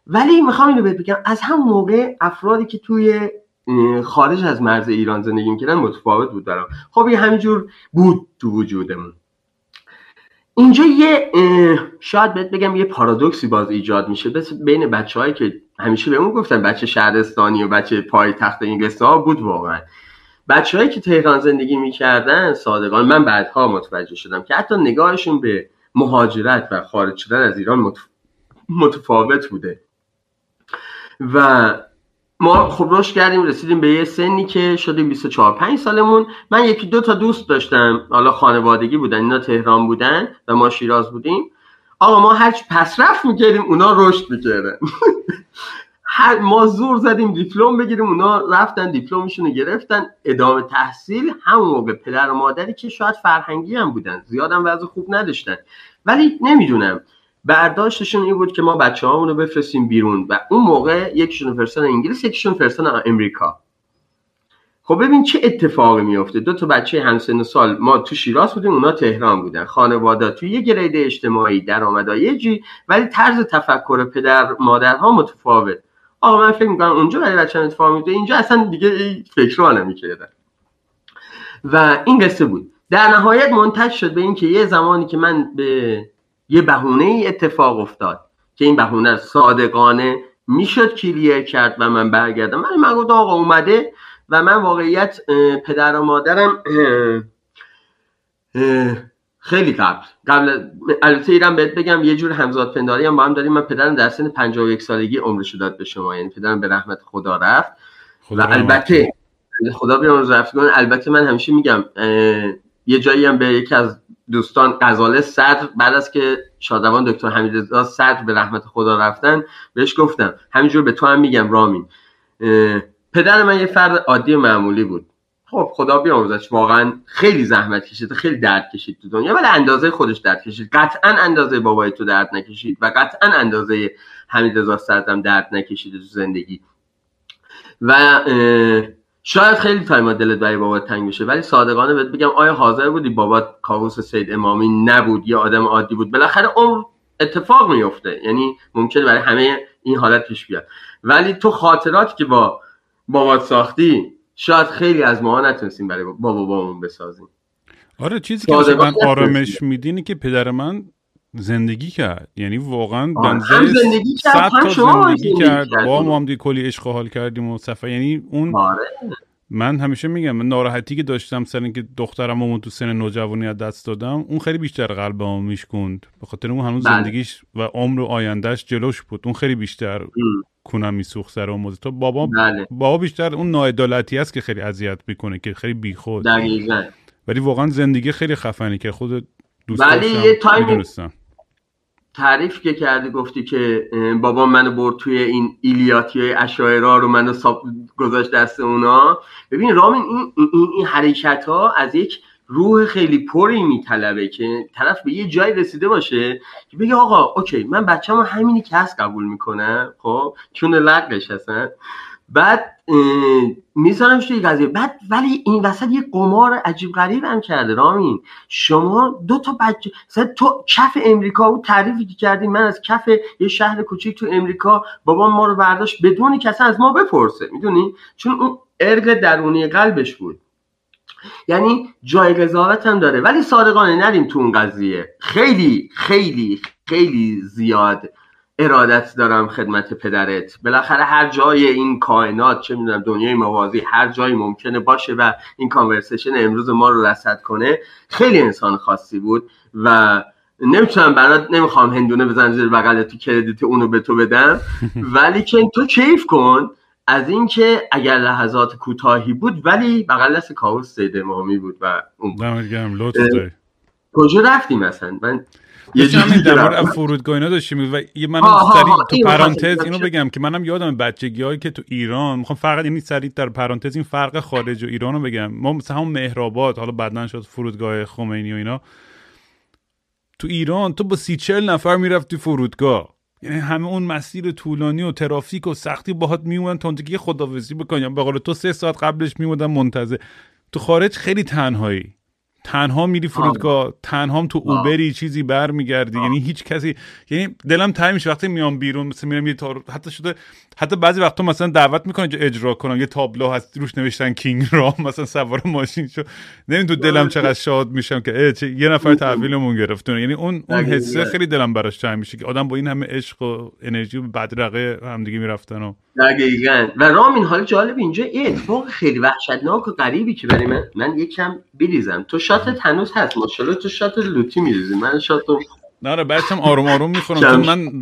ولی می‌خوام اینو بهت بگم از هم موقع افرادی که توی خارج از مرز ایران زندگی می‌کردن متفاوت بود برام. خب این همینجور بود تو وجودمون. اینجا یه شاید بهت بگم یه پارادوکسی باز ایجاد میشه بین بچه که همیشه به اون گفتن بچه شهرستانی و بچه پای تخت انگلستان بود واقعا. بچههایی که تهران زندگی می‌کردن صادقان من بعدها متوجه شدم که حتی نگاهشون به مهاجرت و خارج شدن از ایران متفاوت بوده. و ما خب رشد کردیم رسیدیم به یه سنی که شدیم 24 5 سالمون. من یکی دو تا دوست داشتم. حالا خانوادگی بودن اینا تهران بودن و ما شیراز بودیم. آقا ما هرچی پس رفت می‌کردیم اونا رشد می‌کردن. هر ما زور زدیم دیپلم بگیریم اونا رفتن دیپلمشون رو گرفتن. ادامه تحصیل همون موقع پدر و مادری که شاید فرهنگی هم بودن. زیادم وضع خوب نداشتن. ولی نمی‌دونم. برداشتشون این بود که ما بچه رو بفرستیم بیرون و اون موقع یکیشون فرستن انگلیس یکیشون فرستن امریکا. خب ببین چه اتفاقی میفته دو تا بچه همسن سال ما تو شیراز بودیم اونا تهران بودن. خانواده تو یه گرید اجتماعی درآمدهای یه ولی طرز تفکر پدر مادرها متفاوت. آقا من فکر می‌کنم اونجا برای بچه اتفاق میفته اینجا اصلا دیگه فکر نمی‌کردن. و این قصه بود. در نهایت منتج شد به اینکه یه زمانی که من به یه بهونه ای اتفاق افتاد که این بهونه صادقانه می‌شد کلیه کرد و من برگردم. من من گفتم آقا اومده و من واقعیت پدر و مادرم خیلی قبل قبل البته ایران بهت بگم یه جور همزاد پنداری هم با هم داریم. من پدرم در سن 51 سالگی عمرش داد به شما یعنی پدرم به رحمت خدا رفت. خدا و البته خدا بیامرز رفتگان البته من همیشه میگم یه جایی هم به یکی از دوستان غزاله صدر بعد از که شادوان دکتر حمیدرضا صدر به رحمت خدا رفتن بهش گفتم همینجور به تو هم میگم رامین. پدر من یه فرد عادی معمولی بود. خب خدا بیاموزش واقعا خیلی زحمت کشید خیلی درد کشید تو دنیا ولی اندازه خودش درد کشید. قطعا اندازه بابای تو درد نکشید و قطعا اندازه حمیدرضا صدرم درد نکشید تو زندگی. و شاید خیلی تایما دلت برای بابا تنگ بشه ولی صادقانه بهت بگم آیا حاضر بودی بابا کاووس سید امامی نبود یا آدم عادی بود؟ بالاخره عمر اتفاق میفته یعنی ممکنه برای همه این حالت پیش بیاد. ولی تو خاطراتی که با بابات ساختی شاید خیلی از ما نتونستیم برای بابا بابامون بسازیم. آره چیزی که من آرامش میدینی که پدر من زندگی کرد. یعنی واقعا بنزه زندگی کرد تا زندگی کرد. با ما هم کلی عشق حال کردیم و صفحه. یعنی اون آره. من همیشه میگم من ناراحتی که داشتم سر اینکه دخترم اون تو سن نوجوانی از دست دادم اون خیلی بیشتر قلبمو میشکوند. به خاطر اون هنوز بله. زندگیش و عمر و آیندهش جلوش بود. اون خیلی بیشتر کنم میسوخت سر اون موضوع. تو بابا بله. بابا بیشتر اون ناعدالتی است که خیلی اذیت می‌کنه که خیلی بیخود. ولی واقعا زندگی خیلی خفنی که خود دوست ولی یه time تعریف که کردی گفتی که بابا منو برد توی این ایلیاتی های رو منو گذاشت دست اونا. ببین رامین این, این, این حرکت ها از یک روح خیلی پری میطلبه که طرف به یه جایی رسیده باشه که بگه آقا okay من بچه‌مو همینی که هست قبول می‌کنم خب چون لقش هستن. بعد میذارمش توی قضیه. بعد ولی این وسط یه قمار عجیب غریب هم کرده رامین. شما دو تا بچه تو کف امریکا بود تعریفی که کردی من از کف یه شهر کوچیک تو امریکا بابا ما رو برداشت بدون کسی از ما بپرسه. می‌دونی؟ چون اون ارگ درونی قلبش بود. یعنی جای قضاوت هم داره. ولی صادقانه نریم تو اون قضیه. خیلی خیلی خیلی زیاد. ارادت دارم خدمت پدرت. بالاخره هر جای این کائنات چه می‌دونم دنیای موازی هر جایی ممکنه باشه و این کانورسیشن امروز ما رو رسد کنه خیلی انسان خاصی بود و نمی‌تونم برات نمی‌خوام هندونه بزن زیر بغل تو کردیت اونو به تو بدم. ولی که تو کیف کن از اینکه اگر لحظات کوتاهی بود ولی بغل دست کاوس سید امامی بود و اون کجا رفتیم مثلا من یه جایی در فرودگاه اینا داشتیم. و یه من سریع تو پرانتز اینو بگم که منم یادم بچگی هایی که تو ایران می‌خوام فقط این سریع در پرانتز این فرق خارج و ایران رو بگم. ما مثلا هم مهرآباد حالا بعدا شد فرودگاه خمینی و اینا. تو ایران تو با سی چل نفر می‌رفتی فرودگاه. یعنی همه اون مسیر طولانی و ترافیک و سختی باهات میومدن تا اونجا خدافزی بکنم به قول تو سه ساعت قبلش میمودن منتظر. تو خارج خیلی تنهایی. تنها میری فرودگاه تنها تو اوبری چیزی برمیگردی. یعنی هیچ کسی یعنی دلم تنگ میشه وقتی میام بیرون مثلا میرم یه حتی شده حتی بعضی وقتا مثلا دعوت می‌کنن اجرا کنم. یه تابلو هست روش نوشتن کینگ را مثلا سوار ماشین شو. نمی‌دونم تو دلم چقدر شاد میشم که یه نفر تحویلمون گرفتون یعنی اون اون حسه خیلی دلم براش تنگ میشه که آدم با این همه عشق و انرژی و بدرقه همدیگه می‌رفتن و دقیقا. و رامین حال جالب اینجا یه اتفاق خیلی وحشتناک و غریبی که برای من من یکم بریزم. تو شات تنوس هست. ماشاءالله تو شات لوتی میریزی. من شاتو نه آره بعدم آروم آروم می‌خورم. چون من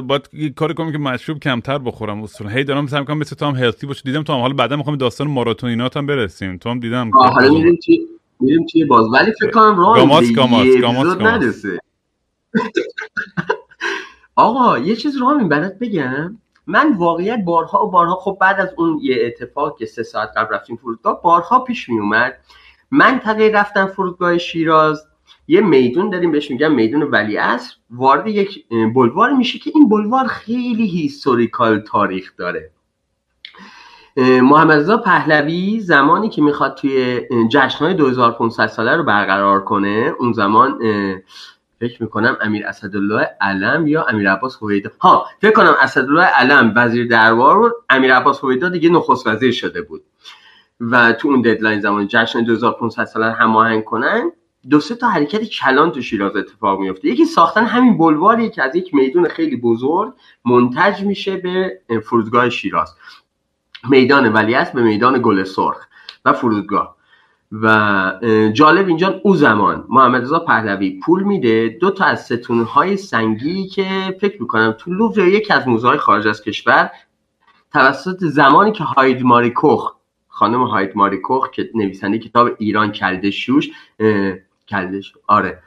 باید یه کاری کنم که مشروب کمتر بخورم. اصلا هی دارم سعی کنم مثل تو هم هلتی باشه. دیدم تو هم حالا بعدا می‌خوام داستان ماراتونینات هم برسیم. تو هم دیدم. حالا میریم چی میریم چی باز. ولی فکر کنم راه گاماس گاماس گاماس آقا یه چیز رامین برات بگم. من واقعیت بارها و بارها خب بعد از اون یه اتفاق که سه ساعت قبل رفتیم فرودگاه بارها پیش می اومد. منطقه رفتن فرودگاه شیراز. یه میدون داریم بهش میگن میدون ولی اصر وارد یک بلوار میشه که این بلوار خیلی هیستوریکال تاریخ داره. محمد پهلوی زمانی که می‌خواد توی جشنهای 2500 ساله رو برقرار کنه اون زمان فکر می‌کنم امیر اسدالله علم یا امیر عباس هویدا؟ ها فکر کنم اسدالله علم وزیر دربار رو امیر عباس هویدا دیگه نخست وزیر شده بود. و تو اون ددلاین زمان جشن 2500 ساله هماهنگ کنن دو سه تا حرکت کلان تو شیراز اتفاق میفته یکی ساختن همین بلواری که از یک میدون خیلی بزرگ منتج میشه به فرودگاه شیراز. میدان ولیعصر به میدان گل سرخ و فرودگاه. و جالب اینجا او زمان. محمد رضا پهلوی پول میده. دو تا از ستونهای سنگی که فکر می‌کنم تو لوور یکی از موزه های خارج از کشور توسط زمانی که هاید ماری کوخ خانم هاید ماری کوخ که نویسنده کتاب ایران کلده شوش کلدش آره.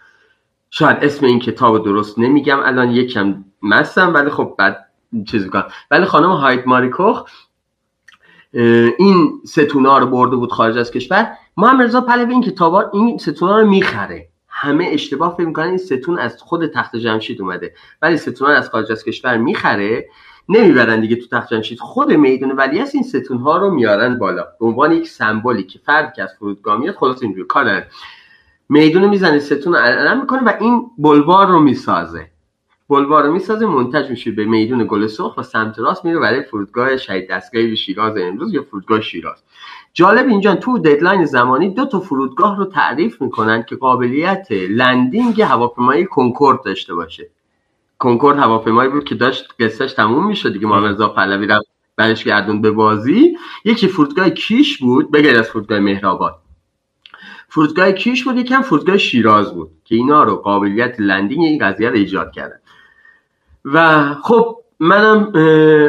شاید اسم این کتاب درست نمیگم. الان یکم مستم ولی خب بعد چیز کنم ولی خانم هاید ماری کوخ این ستونا رو برده بود خارج از کشور. محمد رضا پهلوی این کتابا این ستونا رو می‌خره. همه اشتباه فکر می‌کنن این ستون از خود تخت جمشید اومده. ولی ستون از خارج از کشور می‌خره. نمی‌برن دیگه تو تخت جمشید خود میدون ولی از این ستون ها رو میارن بالا. به عنوان یک سمبولی که فرد که از فرودگاه میاد خلاص اینجوری کار میدون می‌زنه ستون علم می‌کنه و این بلوار رو می‌سازه. بلوار رو می‌سازه منتج میشه به میدون گل سرخ و سمت راست میره برای فرودگاه شهید دستگاهی شیراز امروز یا فرودگاه شیراز. جالب اینجا تو deadline زمانی دو تا فرودگاه رو تعریف می‌کنن که قابلیت landing هواپیمایی کنکورد داشته باشه. کنکورد هواپیمایی بود که داشت قصهش تموم می‌شد دیگه محمد رضا پهلوی رفت برش گردون به بازی. یکی فرودگاه کیش بود بغیر از فرودگاه مهرآباد. فرودگاه کیش بود یکیم فرودگاه شیراز بود که اینا رو قابلیت landing این قضیه رو ایجاد کردن. و خب منم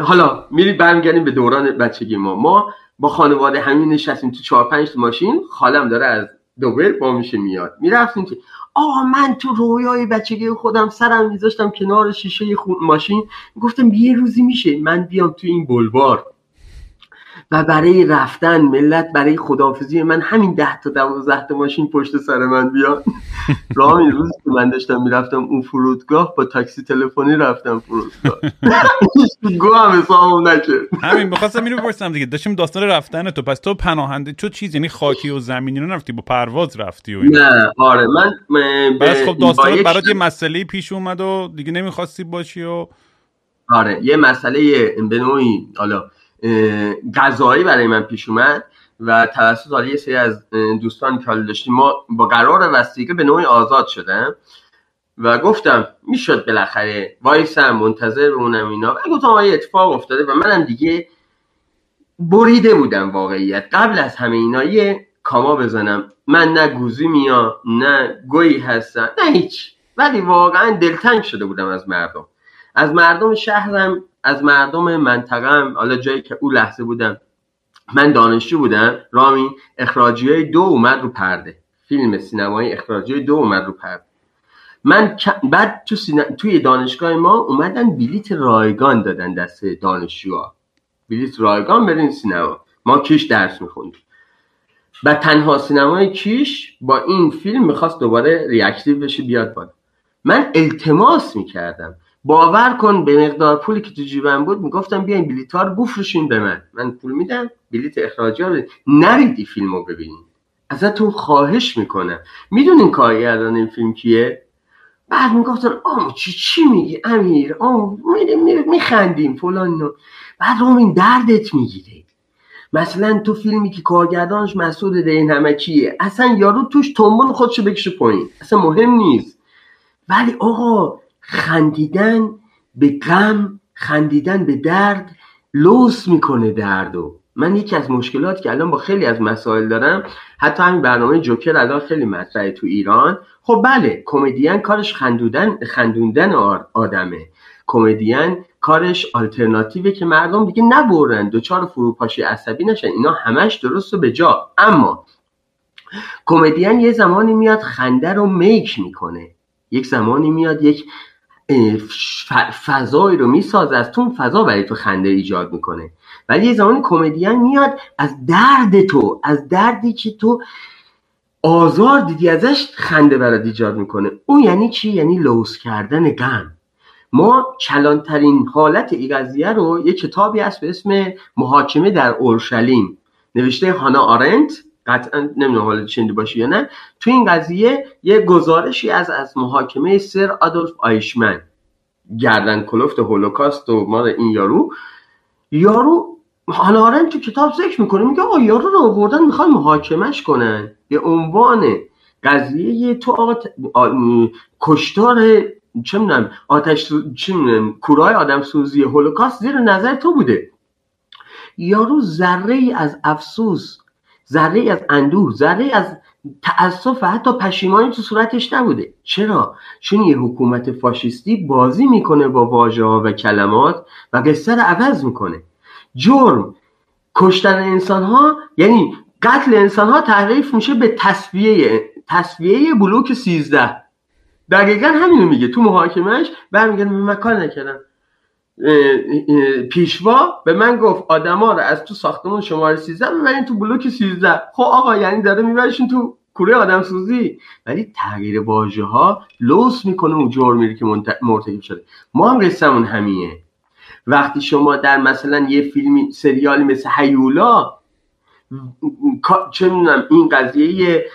حالا میری برمیگردیم به دوران بچگی ما. ما با خانواده همین نشستیم تو چهار پنج ماشین خالم داره از دوبر با میشه میاد. می‌رفتیم که آقا من تو رویای بچگی خودم سرم میذاشتم کنار شیشه ماشین. گفتم یه روزی میشه من بیام تو این بلوار. و برای رفتن ملت برای خدافزی من همین ده تا دوازده تا ماشین پشت سر من بیاد. راه این روز که من داشتم می‌رفتم اون فرودگاه با تاکسی تلفنی رفتم فرودگاه. گو هم حسابم نکرد. همین بخواستم اینو بپرسم دیگه. داشتیم داستان رفتن تو پس تو پناهنده تو چیز یعنی خاکی و زمینی رو نرفتی با پرواز رفتی و نه آره. من بس خب داستان برات یه مسئله پیش اومد و دیگه نمی‌خواستی باشی و آره یه مسئله به نوعی حالا غذایی برای من پیش اومد و توسط حالا یه سری از دوستان که داشتیم ما با قرار وسیقه به نوعی آزاد شدم و گفتم می‌شد بالاخره وایسم منتظر بمونم اینا. و گفتم یه اتفاق افتاده و منم دیگه بریده بودم واقعیت. قبل از همه اینا یه کاما بزنم. من نه گوزی میام نه گویی هستم نه هیچ. ولی واقعا دلتنگ شده بودم از مردم. از مردم شهرم از مردم منطقه حالا جایی که او لحظه بودم من دانشجو بودم رامی اخراجی دو اومد رو پرده. فیلم سینمایی اخراجی دو اومد رو پرده. من بعد تو توی دانشگاه ما اومدن بلیت رایگان دادن دست دانشجوها. بلیت رایگان برین سینما. ما کیش درس میخوندیم. و تنها سینمای کیش با این فیلم می‌خواست دوباره ریاکتیو بشه بیاد بالا. من التماس می‌کردم. باور کن به مقدار پولی که تو جیبم بود می‌گفتم بیاین بلیط رو بفروشین به من. من پول میدم بلیت اخراجی ها نریدی فیلم رو ببینین. ازتون خواهش می‌کنم. می‌دونین کارگردان این فیلم کیه؟ بعد می‌گفتن آم چی چی میگی امیر؟ آم میخندیم فلان بعد این دردت می‌گیره. مثلا تو فیلمی که کارگردانش مسعود دین همکیه اصلا یارو توش تنبون خودشو بکشه پایین. اصلا مهم نیست. ولی آقا خندیدن به غم خندیدن به درد لوس می‌کنه دردو. من یکی از مشکلات که الان با خیلی از مسائل دارم حتی همین برنامه جوکر الان خیلی مطرحه تو ایران. خب بله کمدین کارش خندودن خندوندن آدمه. کمدین کارش آلترناتیوه که مردم دیگه نبرن دوچار فروپاشی عصبی نشن. اینا همش درست و به جا. اما کمدین یه زمانی میاد خنده رو میک می‌کنه. یک زمانی میاد یک فضایی رو می‌سازه از تو فضا برای تو خنده ایجاد می‌کنه. ولی یه زمانی کمدین میاد از درد تو از دردی که تو آزار دیدی ازش خنده برات ایجاد می‌کنه. اون یعنی چی؟ یعنی لوس کردن غم. ما کلانترین حالت این قضیه رو یه کتابی هست به اسم محاکمه در اورشلیم. نوشته هانا آرنت. قطعا نمی‌دونم حالا چنده باشی یا نه. تو این قضیه یه گزارشی از از محاکمه سر آدولف آیشمن. گردن کلفت هولوکاست و مال این یارو. یارو هانا آرنت تو کتاب ذکر می‌کنه میگه آقا یارو رو آوردن می‌خوان محاکمش کنن. به عنوان قضیه تو آقا کشتار چه می‌دونم آتش چه کورای آدم سوزی هولوکاست زیر نظر تو بوده. یارو ذره ای از افسوس ذره از اندوه ذره از تاسف و حتی پشیمانی تو صورتش نبوده. چرا؟ چون یه حکومت فاشیستی بازی می‌کنه با واژه ها و کلمات و قصه رو عوض می‌کنه. جرم کشتن انسان ها یعنی قتل انسان ها تعریف میشه به تصویه تصویه بلوک 13 دقیقا همینو میگه تو محاکمهش برمیگه من کار نکردم. پیشوا به من گفت آدما رو از تو ساختمون شماره 13 ببرین تو بلوک 13 خب آقا یعنی داره میبرشین تو کوره آدم سوزی ولی تغییر واژه ها لوس می‌کنه اون جرمی که مرتکب شده. ما هم قصهمون همیه وقتی شما در مثلا یه فیلمی سریالی مثل هیولا چه می‌دونم این قضیه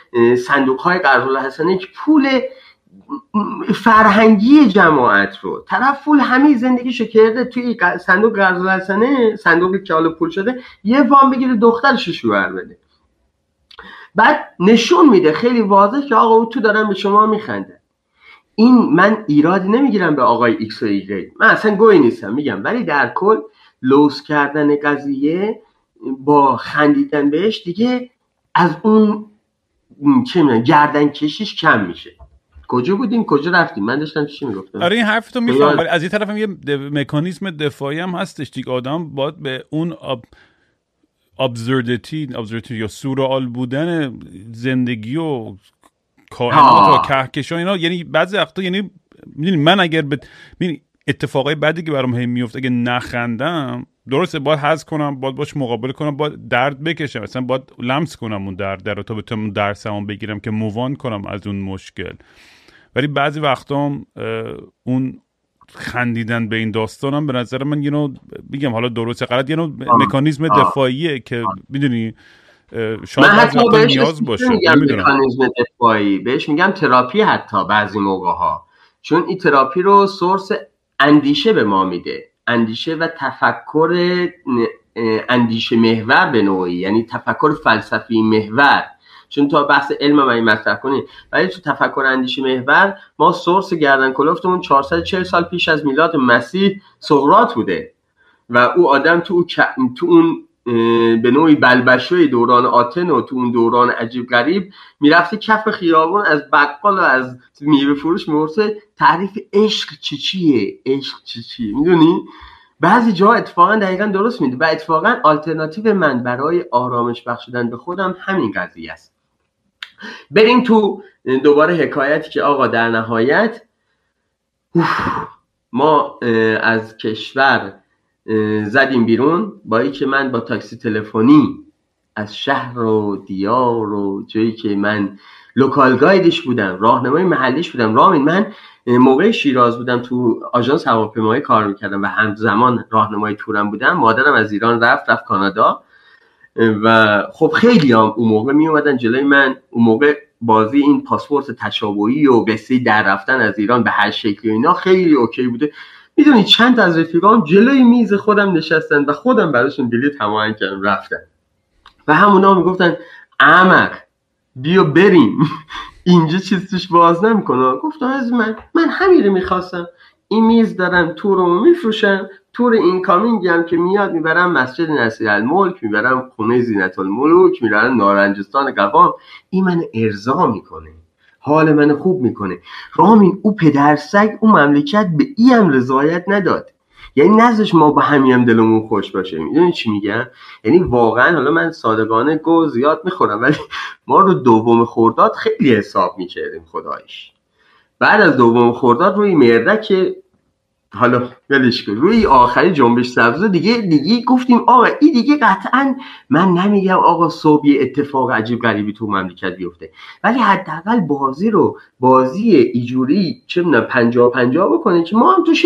صندوق های قرض که پول فرهنگی جماعت رو. طرف فول همه زندگیشو کرده توی صندوق قرض حسنه صندوقی که حالا پول شده یه وام بگیره دخترش شوهر بده. بعد نشون میده خیلی واضح که آقا او تو دارن به شما میخنده این من ایرادی نمی‌گیرم به آقای ایکس و ایگرگی من اصلا گوی نیستم میگم. ولی در کل لوث کردن قضیه با خندیدن بهش دیگه از اون چه می‌دونم گردن کشیش کم میشه. کجا بودیم کجا رفتیم من داشتم چی می‌گفتم؟ آره این حرف تو میفهم ولی از این طرف هم یه مکانیزم دفاعی هم هستش دیگه. آدم باید به اون absurdity absurdity یا surreal بودن زندگی و کائنات و کهکشان اینا. یعنی بعضی وقتا یعنی می‌دونی من اگر به اتفاقای بعدی که برام هی میفته اگه نخندم درسته باید حذف کنم باید باش مقابله کنم باید درد بکشم. مثلا باید لمس کنم اون درد در تا بتونم درسمو بگیرم که مووان کنم از اون مشکل. ولی بعضی وقتا اون خندیدن به این داستانم به نظر من یه بگم حالا درسته غلط یه نوع مکانیزم دفاعیه که می‌دونی شاید من حتی بهش نیاز باشه. مکانیزم دفاعی بهش میگم تراپی حتی بعضی موقع ها چون این تراپی رو سورس اندیشه به ما میده. اندیشه و تفکر اندیشه محور به نوعی یعنی تفکر فلسفی محور. چون تا بحث علم ما این مطرح کنیم. ولی تو تفکر اندیشه محور ما سورس گردن کلفتمون 440 سال پیش از میلاد مسیح سقراط بوده. و او آدم تو, تو اون به نوعی بلبشوی دوران آتن و تو اون دوران عجیب غریب می‌رفته کف خیابان از بقال و از میوه فروش میورسه تعریف عشق چی چیه؟ عشق چی چیه؟ می‌دونی؟ بعضی جا اتفاقا دقیقا درست میده و اتفاقا آلترناتیو من برای آرامش بخشیدن به خودم همین قضیه است. بریم تو دوباره حکایتی که آقا در نهایت ما از کشور زدیم بیرون با که من با تاکسی تلفنی از شهر و دیار و جایی که من local guide ش بودم راهنمای محلیش بودم. رامین من موقع شیراز بودم تو آژانس هواپیمایی کار می‌کردم و همزمان راهنمای تورم بودم. مادرم از ایران رفت رفت کانادا. و خب خیلی هم اون موقع می اومدن جلوی من. اون موقع بازی این پاسپورت تشابهی و قصه در رفتن از ایران به هر شکلی و اینا خیلی okay بوده. می‌دونی چند از رفیقام جلوی میز خودم نشستن و خودم براشون بلیط هماهنگ کردم رفتن. و همونا می‌گفتن احمق بیا بریم. اینجا چیز توش باز نمی‌کنه. گفتم از من من همین رو می‌خواستم. این میز دارم تور رو میفروشم تور اینکامینگ هم که میاد می‌برم مسجد نصیر الملک می‌برم خونه زینت الملوک می‌برم نارنجستان قوام. این من ارضا می‌کنه. حال من خوب می‌کنه. رامین او پدر سگ او مملکت به ای هم رضایت نداد. یعنی نزدش ما با همین هم دلمون خوش باشه. می‌دونی چی میگم؟ یعنی واقعا حالا من صادقانه گو زیاد می‌خورم ولی ما رو دوم خورداد خیلی حساب می‌کردیم خدایش. بعد از دوم خورداد روی مردک حالا ولش کن. روی آخری جنبش سبز دیگه دیگه گفتیم آقا این دیگه قطعا من نمیگم آقا صبح یه اتفاق عجیب غریبی تو مملکت بیفته. ولی حداقل بازی رو بازی ایجوری چه می‌دونم 50 50 بکنه که ما هم توش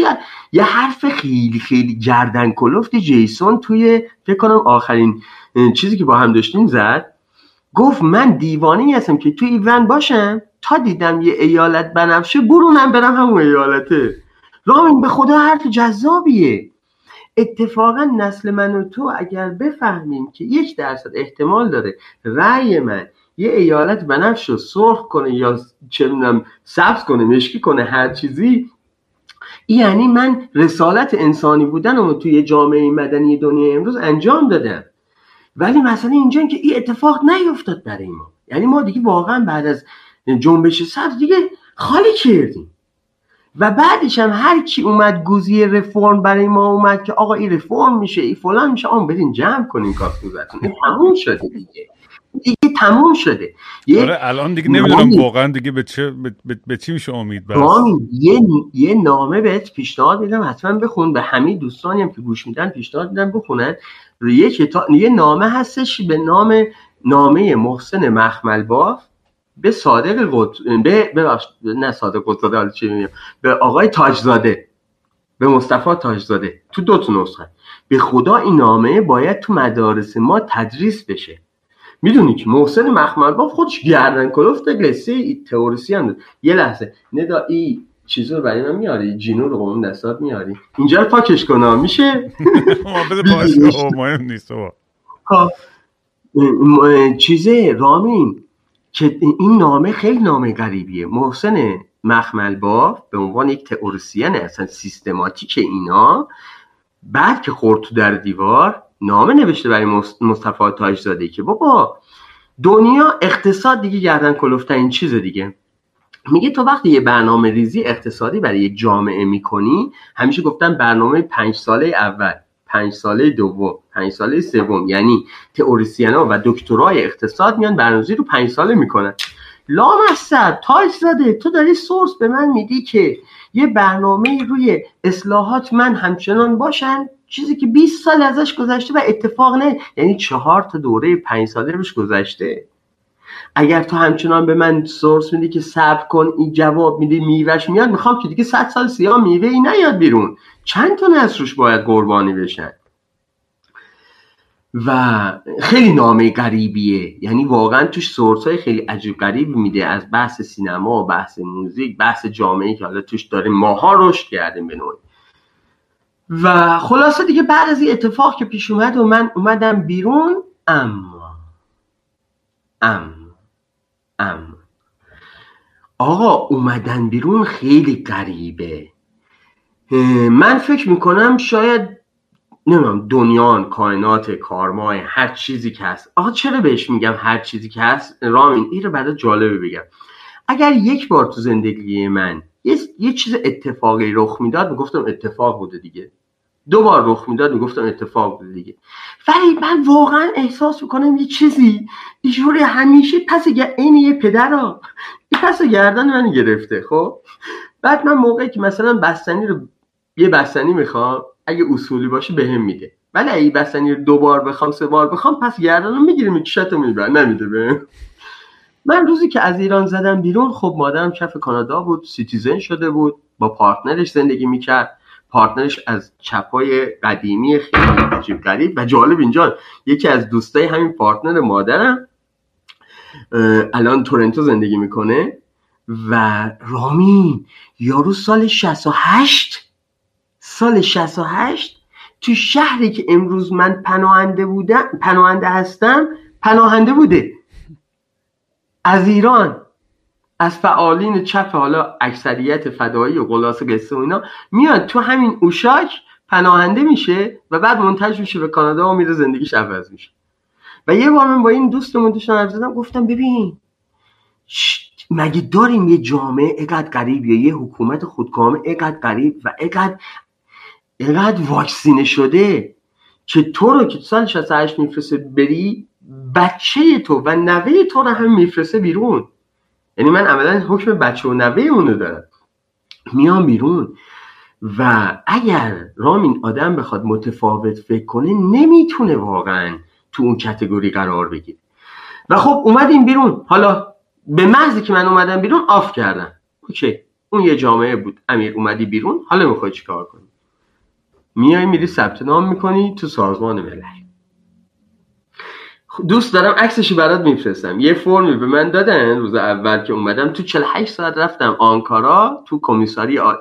یه حرف خیلی خیلی گردن کلفت جیسون توی فکر کنم آخرین چیزی که با هم داشتیم زد. گفت من دیوانه هستم که توی ایون باشم تا دیدم یه ایالت بنفشه برونم برم همون ایالته. رامین به خدا حرف جذابیه. اتفاقا نسل من و تو اگر بفهمیم که یک درصد احتمال داره رأی من یه ایالت بنفش رو سرخ کنه یا چه سبز کنه مشکی کنه هر چیزی یعنی من رسالت انسانی بودن رو توی جامعه مدنی دنیا امروز انجام دادم. ولی مثلا اینجا که این اتفاق نیفتاد برای ما. یعنی ما دیگه واقعا بعد از جنبش سبز دیگه خالی کردیم. و بعدش هم هر کی اومد گوزی رفرم برای ما اومد که آقا این رفرم میشه این فلان میشه آن برین جمع کنین کافتوزتون این تموم شده دیگه. دیگه تموم شده. آره الان دیگه نمی‌دونم واقعا دیگه به چه به, به چی میشه امید بس؟ یه یه نامه بهت پیشنهاد میدم حتما بخون به همه دوستانی هم که گوش میدن پیشنهاد میدم بخونن. یه کتاب یه نامه هستش به نام نامه محسن مخمل باف به صادق قط... به ببخش نه صادق قطزاده چی میگم؟ به آقای تاجزاده به مصطفی تاجزاده تو دو تا نسخه. به خدا این نامه باید تو مدارس ما تدریس بشه. می‌دونی که محسن مخمل با خودش گردن کلفت قصه تئوریسی هم یه لحظه. ندا ای چیزو رو برای من میاری؟ جینو رو قوم دستات میاری؟ اینجا رو پاکش کنم میشه مهم نیست چیزه رامین. که این نامه خیلی نامه غریبیه. محسن مخمل باف به عنوان یک تئوریسین اصلا سیستماتیک اینا بعد که خورد تو در دیوار نامه نوشته برای مصطفی تاجزاده که بابا دنیا اقتصاد دیگه گردن کلفته این چیز دیگه. میگه تو وقتی یه برنامه ریزی اقتصادی برای یک جامعه می‌کنی همیشه گفتن برنامه پنج ساله اول. پنج ساله دوم پنج ساله سوم. یعنی ها و دکترای اقتصاد میان برنامه‌ریزی رو پنج ساله می‌کنن. لامصب تاج زده تو داری سورس به من میدی که یه برنامه روی اصلاحات من همچنان باشن؟ چیزی که 20 سال ازش گذشته و اتفاق نه. یعنی چهار تا دوره پنج ساله روش گذشته. اگر تو همچنان به من سورس میدی که صبر کن این جواب میدی میوهش میاد می‌خوام که دیگه 100 سال سیاه میوه ای نیاد بیرون. چند تا نسل باید قربانی بشن و خیلی نامه غریبیه. یعنی واقعا توش سورس های خیلی عجیب غریب میده. از بحث سینما بحث موزیک بحث جامعه که حالا توش داره ماها رشد کردیم به نوعی. و خلاصه دیگه بعد از این اتفاق که پیش اومد و من اومدم بیرون اما اما اما آقا اومدن بیرون خیلی غریبه. من فکر می‌کنم شاید نمی‌دونم دنیان کائنات کارمای هر چیزی که هست. آقا چرا بهش میگم هر چیزی که هست؟ رامین این رو بعد جالبه بگم. اگر یک بار تو زندگی من یه, یه چیز اتفاقی رخ می‌داد می‌گفتم اتفاق بوده دیگه. دو بار رخ می‌داد می‌گفتم اتفاق بوده دیگه. ولی من واقعا احساس می‌کنم یه چیزی اینجوری همیشه پس این یه پدر پس گردن من گرفته خب؟ بعد من موقعی که مثلا بستنی رو یه بستنی می‌خوام اگه اصولی باشه بهم به میده. ولی اگه بستنی رو دو بار بخوام سه بار بخوام پس گردن رو می‌گیره میکشتو میبر نمیده به من روزی که از ایران زدم بیرون خب مادرم کف کانادا بود citizen شده بود با partner ش زندگی می‌کرد. پارتنرش از چپای قدیمی خیلی عجیب غریب و جالب اینجا یکی از دوستای همین پارتنر مادرم الان تورنتو زندگی می‌کنه و رامین یارو سال 68 سال 68 تو شهری که امروز من پناهنده بودم پناهنده هستم پناهنده بوده. از ایران. از فعالین چپ حالا اکثریت فدایی و قلاس قصه و اینا میاد تو همین اوشاک پناهنده میشه و بعد منتج میشه به کانادا و میره زندگیش عوض میشه. و یه بار من با این دوستمون داشتم حرف زدم گفتم ببین مگه داریم یه جامعه اقدر غریب یا یه حکومت خودکامه اقدر غریب و اقدر اقدر واکسینه شده که تو رو که سال 68 میفرسته بری بچه تو و نوه تو رو هم میفرسته بیرون. یعنی من عملا حکم بچه و نوه اونو دارم. میام بیرون و اگر رامین آدم بخواد متفاوت فکر کنه نمی‌تونه واقعا تو اون category قرار بگیره. و خب اومدیم بیرون. حالا به محضی که من اومدم بیرون off کردم. okay اون یه جامعه بود. امیر اومدی بیرون. حالا می‌خوای چیکار کنی؟ میای میری ثبت نام می‌کنی تو سازمان ملل. دوست دارم عکسشو برات میفرستم. یه فرمی به من دادن روز اول که اومدم. تو 48 ساعت رفتم آنکارا تو کمیساری آ...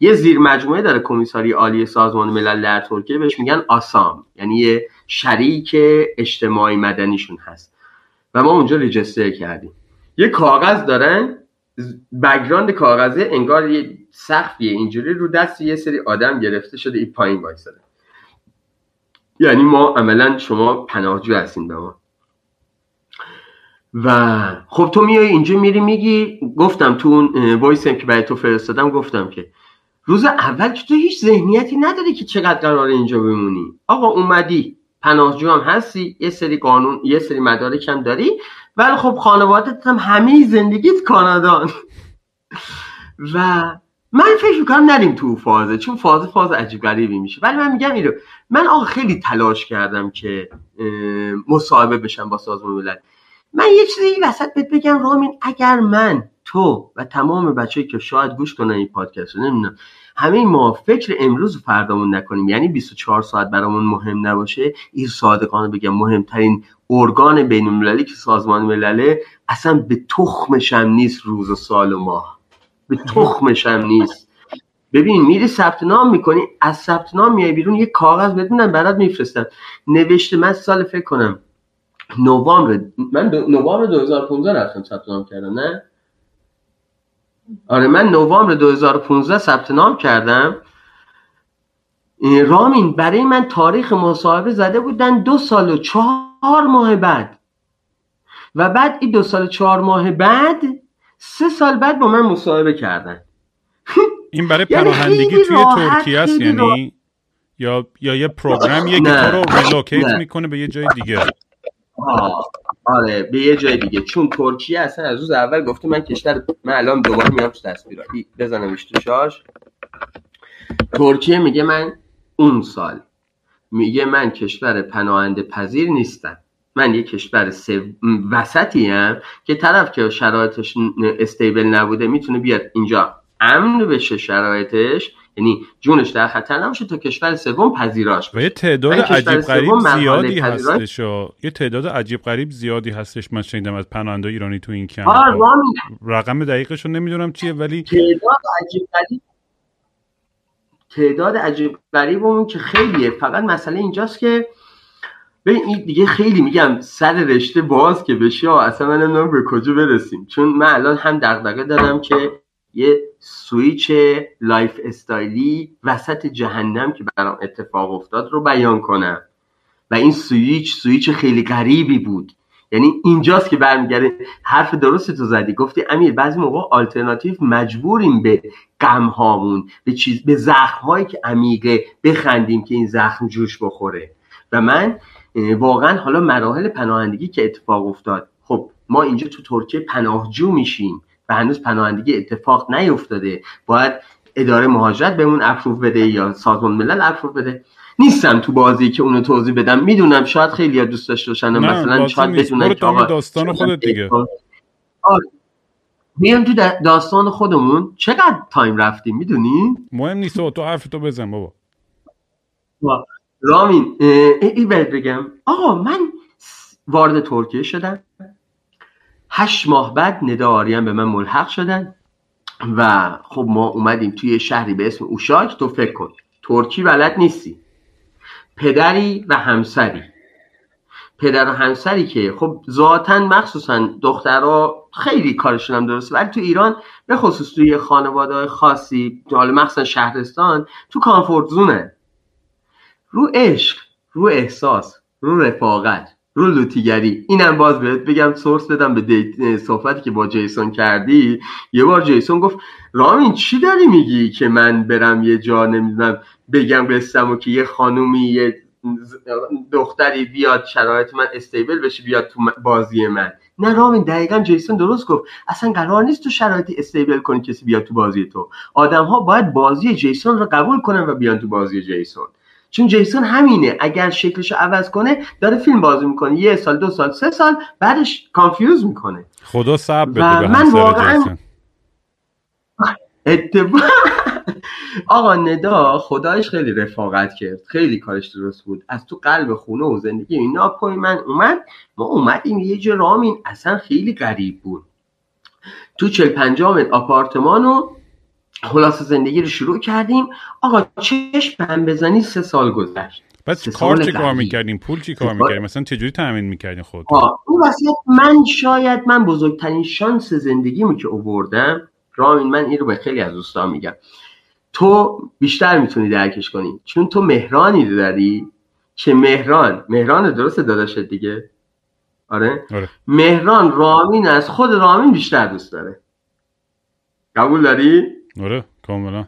یه زیر مجموعه داره کمیساری عالی سازمان ملل در ترکیه. بهش میگن آسام. یعنی یه شریک اجتماعی مدنیشون هست. و ما اونجا ریجستر کردیم. یه کاغذ دارن. بگراند کاغذه انگار یه سقفیه اینجوری رو دست یه سری آدم گرفته شده. این پایین وایساده. یعنی ما عملا شما پناهجو هستین به ما. و خب تو میای اینجا میری میگی گفتم تو اون وایسم که برای تو فرستادم گفتم که روز اول که تو هیچ ذهنیتی نداری که چقدر قرار اینجا بمونی. آقا اومدی پناهجو هم هستی یه سری قانون یه سری مدارک هم داری ولی خب خانوادت هم همه زندگیت کانادان. و من فکر می‌کنم نریم تو فازه چون فاز فاز عجیب غریبی میشه. ولی من میگم اینو من آقا خیلی تلاش کردم که مصاحبه بشم با سازمان ملل. من یه چیزی وسط بهت بگم رامین اگر من تو و تمام بچه‌ای که شاید گوش کنن این پادکست رو نمی‌دونم همه ما فکر امروز و فردامون نکنیم. یعنی 24 ساعت برامون مهم نباشه. این صادقانه بگم مهمترین ارگان بین المللی که سازمان ملله اصلا به تخمش هم نیست روز و سال و ماه. به تخمش هم نیست. ببین میری ثبت نام می‌کنی از ثبت نام میای بیرون یه کاغذ بدونم برات میفرستم نوشته من سال فکر کنم نوامبر من نوامبر 2015 رفتم ثبت نام کردم نه؟ آره من نوامبر 2015 ثبت نام کردم. رامین برای من تاریخ مصاحبه زده بودن دو سال و چهار ماه بعد. و بعد این دو سال و چهار ماه بعد سه سال بعد با من مصاحبه کردن. این برای یعنی پناهندگی توی ترکیه است یعنی یا یا یه پروگرامیه که تو رو ریلوکیت می‌کنه به یه جای دیگه. آره به یه جای دیگه. چون ترکیه اصلا از روز اول گفته من کشور من الان دوباره میام تو تصویر بزنم تو شاش. ترکیه میگه من اون سال. میگه من کشور پناهنده پذیر نیستم. من یه کشور وسطی هم که طرف که شرایطش استیبل نبوده می‌تونه بیاد اینجا. امن بشه شرایطش؟ یعنی جونش در خطر نباشه تا کشور سوم پذیراش و یه تعداد عجیب غریب زیادی هستش یه تعداد عجیب غریب زیادی هستش. من شنیدم از پناهنده ایرانی تو این کم رقم دقیقش رو نمی‌دونم چیه ولی تعداد عجیب غریب تعداد عجیب غریب که خیلیه. فقط مسئله اینجاست که به این دیگه خیلی میگم سر رشته باز که بشه اصلا من نمی‌دونم به کجا برسیم. چون من الان هم دغدغه دارم که یه switch lifestyle ی وسط جهنم که برام اتفاق افتاد رو بیان کنم. و این سویچ سویچ خیلی غریبی بود. یعنی اینجاست که برمیگرده. حرف درست تو زدی. گفتی امیر بعضی موقع آلترناتیو مجبوریم به غم هامون به چیز به زخم هایی که عمیقه بخندیم که این زخم جوش بخوره. و من واقعا حالا مراحل پناهندگی که اتفاق افتاد. خب ما اینجا تو ترکیه پناهجو میشیم و هنوز پناهندگی اتفاق نیفتاده. باید اداره مهاجرت بهمون افروف بده یا سازمان ملل افروف بده. نیستم تو بازی که اونو توضیح بدم. می‌دونم شاید خیلی دوست داشته باشن مثلا شاید بدونن که آقا داستان خودت دیگه. میام تو داستان خودمون. چقدر تایم رفتیم می‌دونی؟ مهم نیست تو حرف تو بزن بابا. رامین این بهت بگم. آقا من وارد ترکیه شدم. هشت ماه بعد ندا آریان به من ملحق شدن و خب ما اومدیم توی شهری به اسم اوشاک تو فکر کن. ترکی بلد نیستی. پدری و همسری. پدر و همسری که خب ذاتا مخصوصا دخترها خیلی کارشون هم درسته ولی تو ایران به خصوص توی خانواده خاصی حالا مخصوصا شهرستان تو کامفورت زونه. رو عشق رو احساس رو رفاقت رو لوتیگری. اینم باز بهت بگم سورس بدم به دیت صحبتی که با جیسون کردی. یه بار جیسون گفت رامین چی داری میگی که من برم یه جا نمی‌دونم بگم قصتمو که یه خانومی یه دختری بیاد شرایط من استیبل بشه بیاد تو بازی من. نه رامین دقیقا جیسون درست گفت. اصلا قرار نیست تو شرایطی استیبل کنی کسی بیاد تو بازی تو. آدم ها باید بازی جیسون رو قبول کنن و بیان تو بازی جیسون. چون جیسون همینه. اگر شکلش رو عوض کنه داره فیلم بازی می‌کنه. یه سال دو سال سه سال بعدش confuse می‌کنه. خدا صبر بده به من واقعا آقا ندا خدایش خیلی رفاقت کرد. خیلی کارش درست بود. از تو قلب خونه و زندگی اینا پای من اومد. ما اومدیم یه جا رامین اصلا خیلی غریب بود. تو چل پنجام آپارتمان و خلاص زندگی رو شروع کردیم. آقا چشم هم بزنی سه سال گذشت. بس کار چه کار می‌کردیم؟ پول چی کار می‌کردیم؟ مثلا چجوری تامین می‌کردیم خود اون وسط من شاید من بزرگترین شانس زندگیمو که اووردم رامین من این رو به خیلی از دوستان میگم. تو بیشتر می‌تونی درکش کنی. چون تو مهرانی داری. که مهران؟ مهران درست داداشت دیگه. آره؟, آره. مهران رامین از خود رامین بیشتر دوست داره. قبول داری؟ آره کاملا.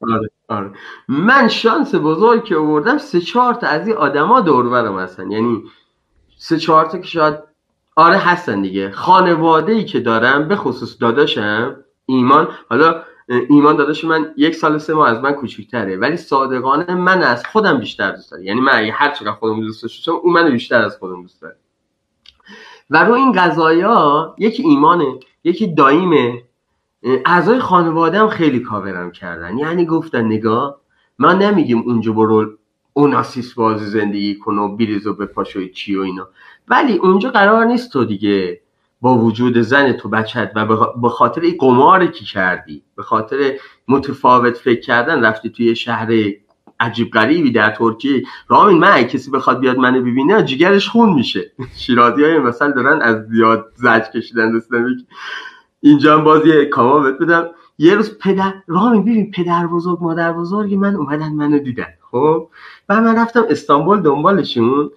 آره آره. من شانس بزرگ که آوردم سه چهار تا از این آدما دور برم هستن. یعنی سه چهار تا که شاید آره هستن دیگه. خانواده ای که دارم به خصوص داداشم ایمان. حالا ایمان داداش من یک سال سه ماه از من کوچیک‌تره ولی صادقانه من از خودم بیشتر دوست دارم. یعنی من هر چقدر خودم دوست داشتم اون منو بیشتر از خودم دوست داره. و رو این قضایا یکی ایمانه یکی داییمه. اعضای خانواده هم خیلی کاورم کردن. یعنی گفتن نگاه من نمیگیم اونجا برو اوناسیس بازی زندگی کن و بریز و بپاشوی چی و اینا. ولی اونجا قرار نیست تو دیگه با وجود زن تو بچت و به خاطر این قماری که کردی به خاطر متفاوت فکر کردن رفتی توی شهر عجیب غریبی در ترکیه. رامین من کسی بخواد بیاد منو ببینه جیگرش خون میشه. شیرازی های مثلا دارن از زیاد زج کشیدن اینجا هم باز یه کاما بهت بدم. یه روز پدر رامین ببین پدر بزرگ مادر بزرگی من اومدن منو دیدن خب؟ و من رفتم استانبول دنبالشون.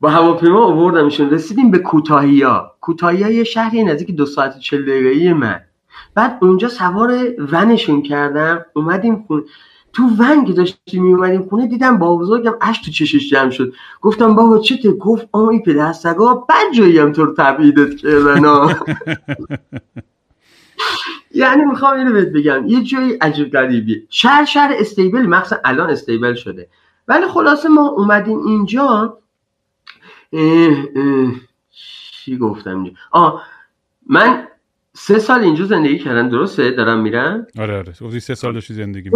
با هواپیما آوردمشون. رسیدیم به کوتاهیا. کوتاهیا یه شهری نزدیک دو ساعت چل دقیقه‌ای من. بعد اونجا سوار ونشون کردم. اومدیم خون تو ون که داشتیم میومدیم خونه دیدم با بزرگم اش تو چشش جمع شد. گفتم بابا چته؟ گفت آی این پدر سگا بد جایی هم تو رو تبعیدت کردن یعنی می‌خوام اینو بهت بگم یه جایی عجیب غریبی شهر شهر استیبل مخصوصا الان استیبل شده. ولی خلاصه ما اومدیم اینجا چی گفتم اینجا؟ آه من سه سال اینجا زندگی کردم درسته؟ دارم میرم؟ آره آره. سه سال داشتی زندگی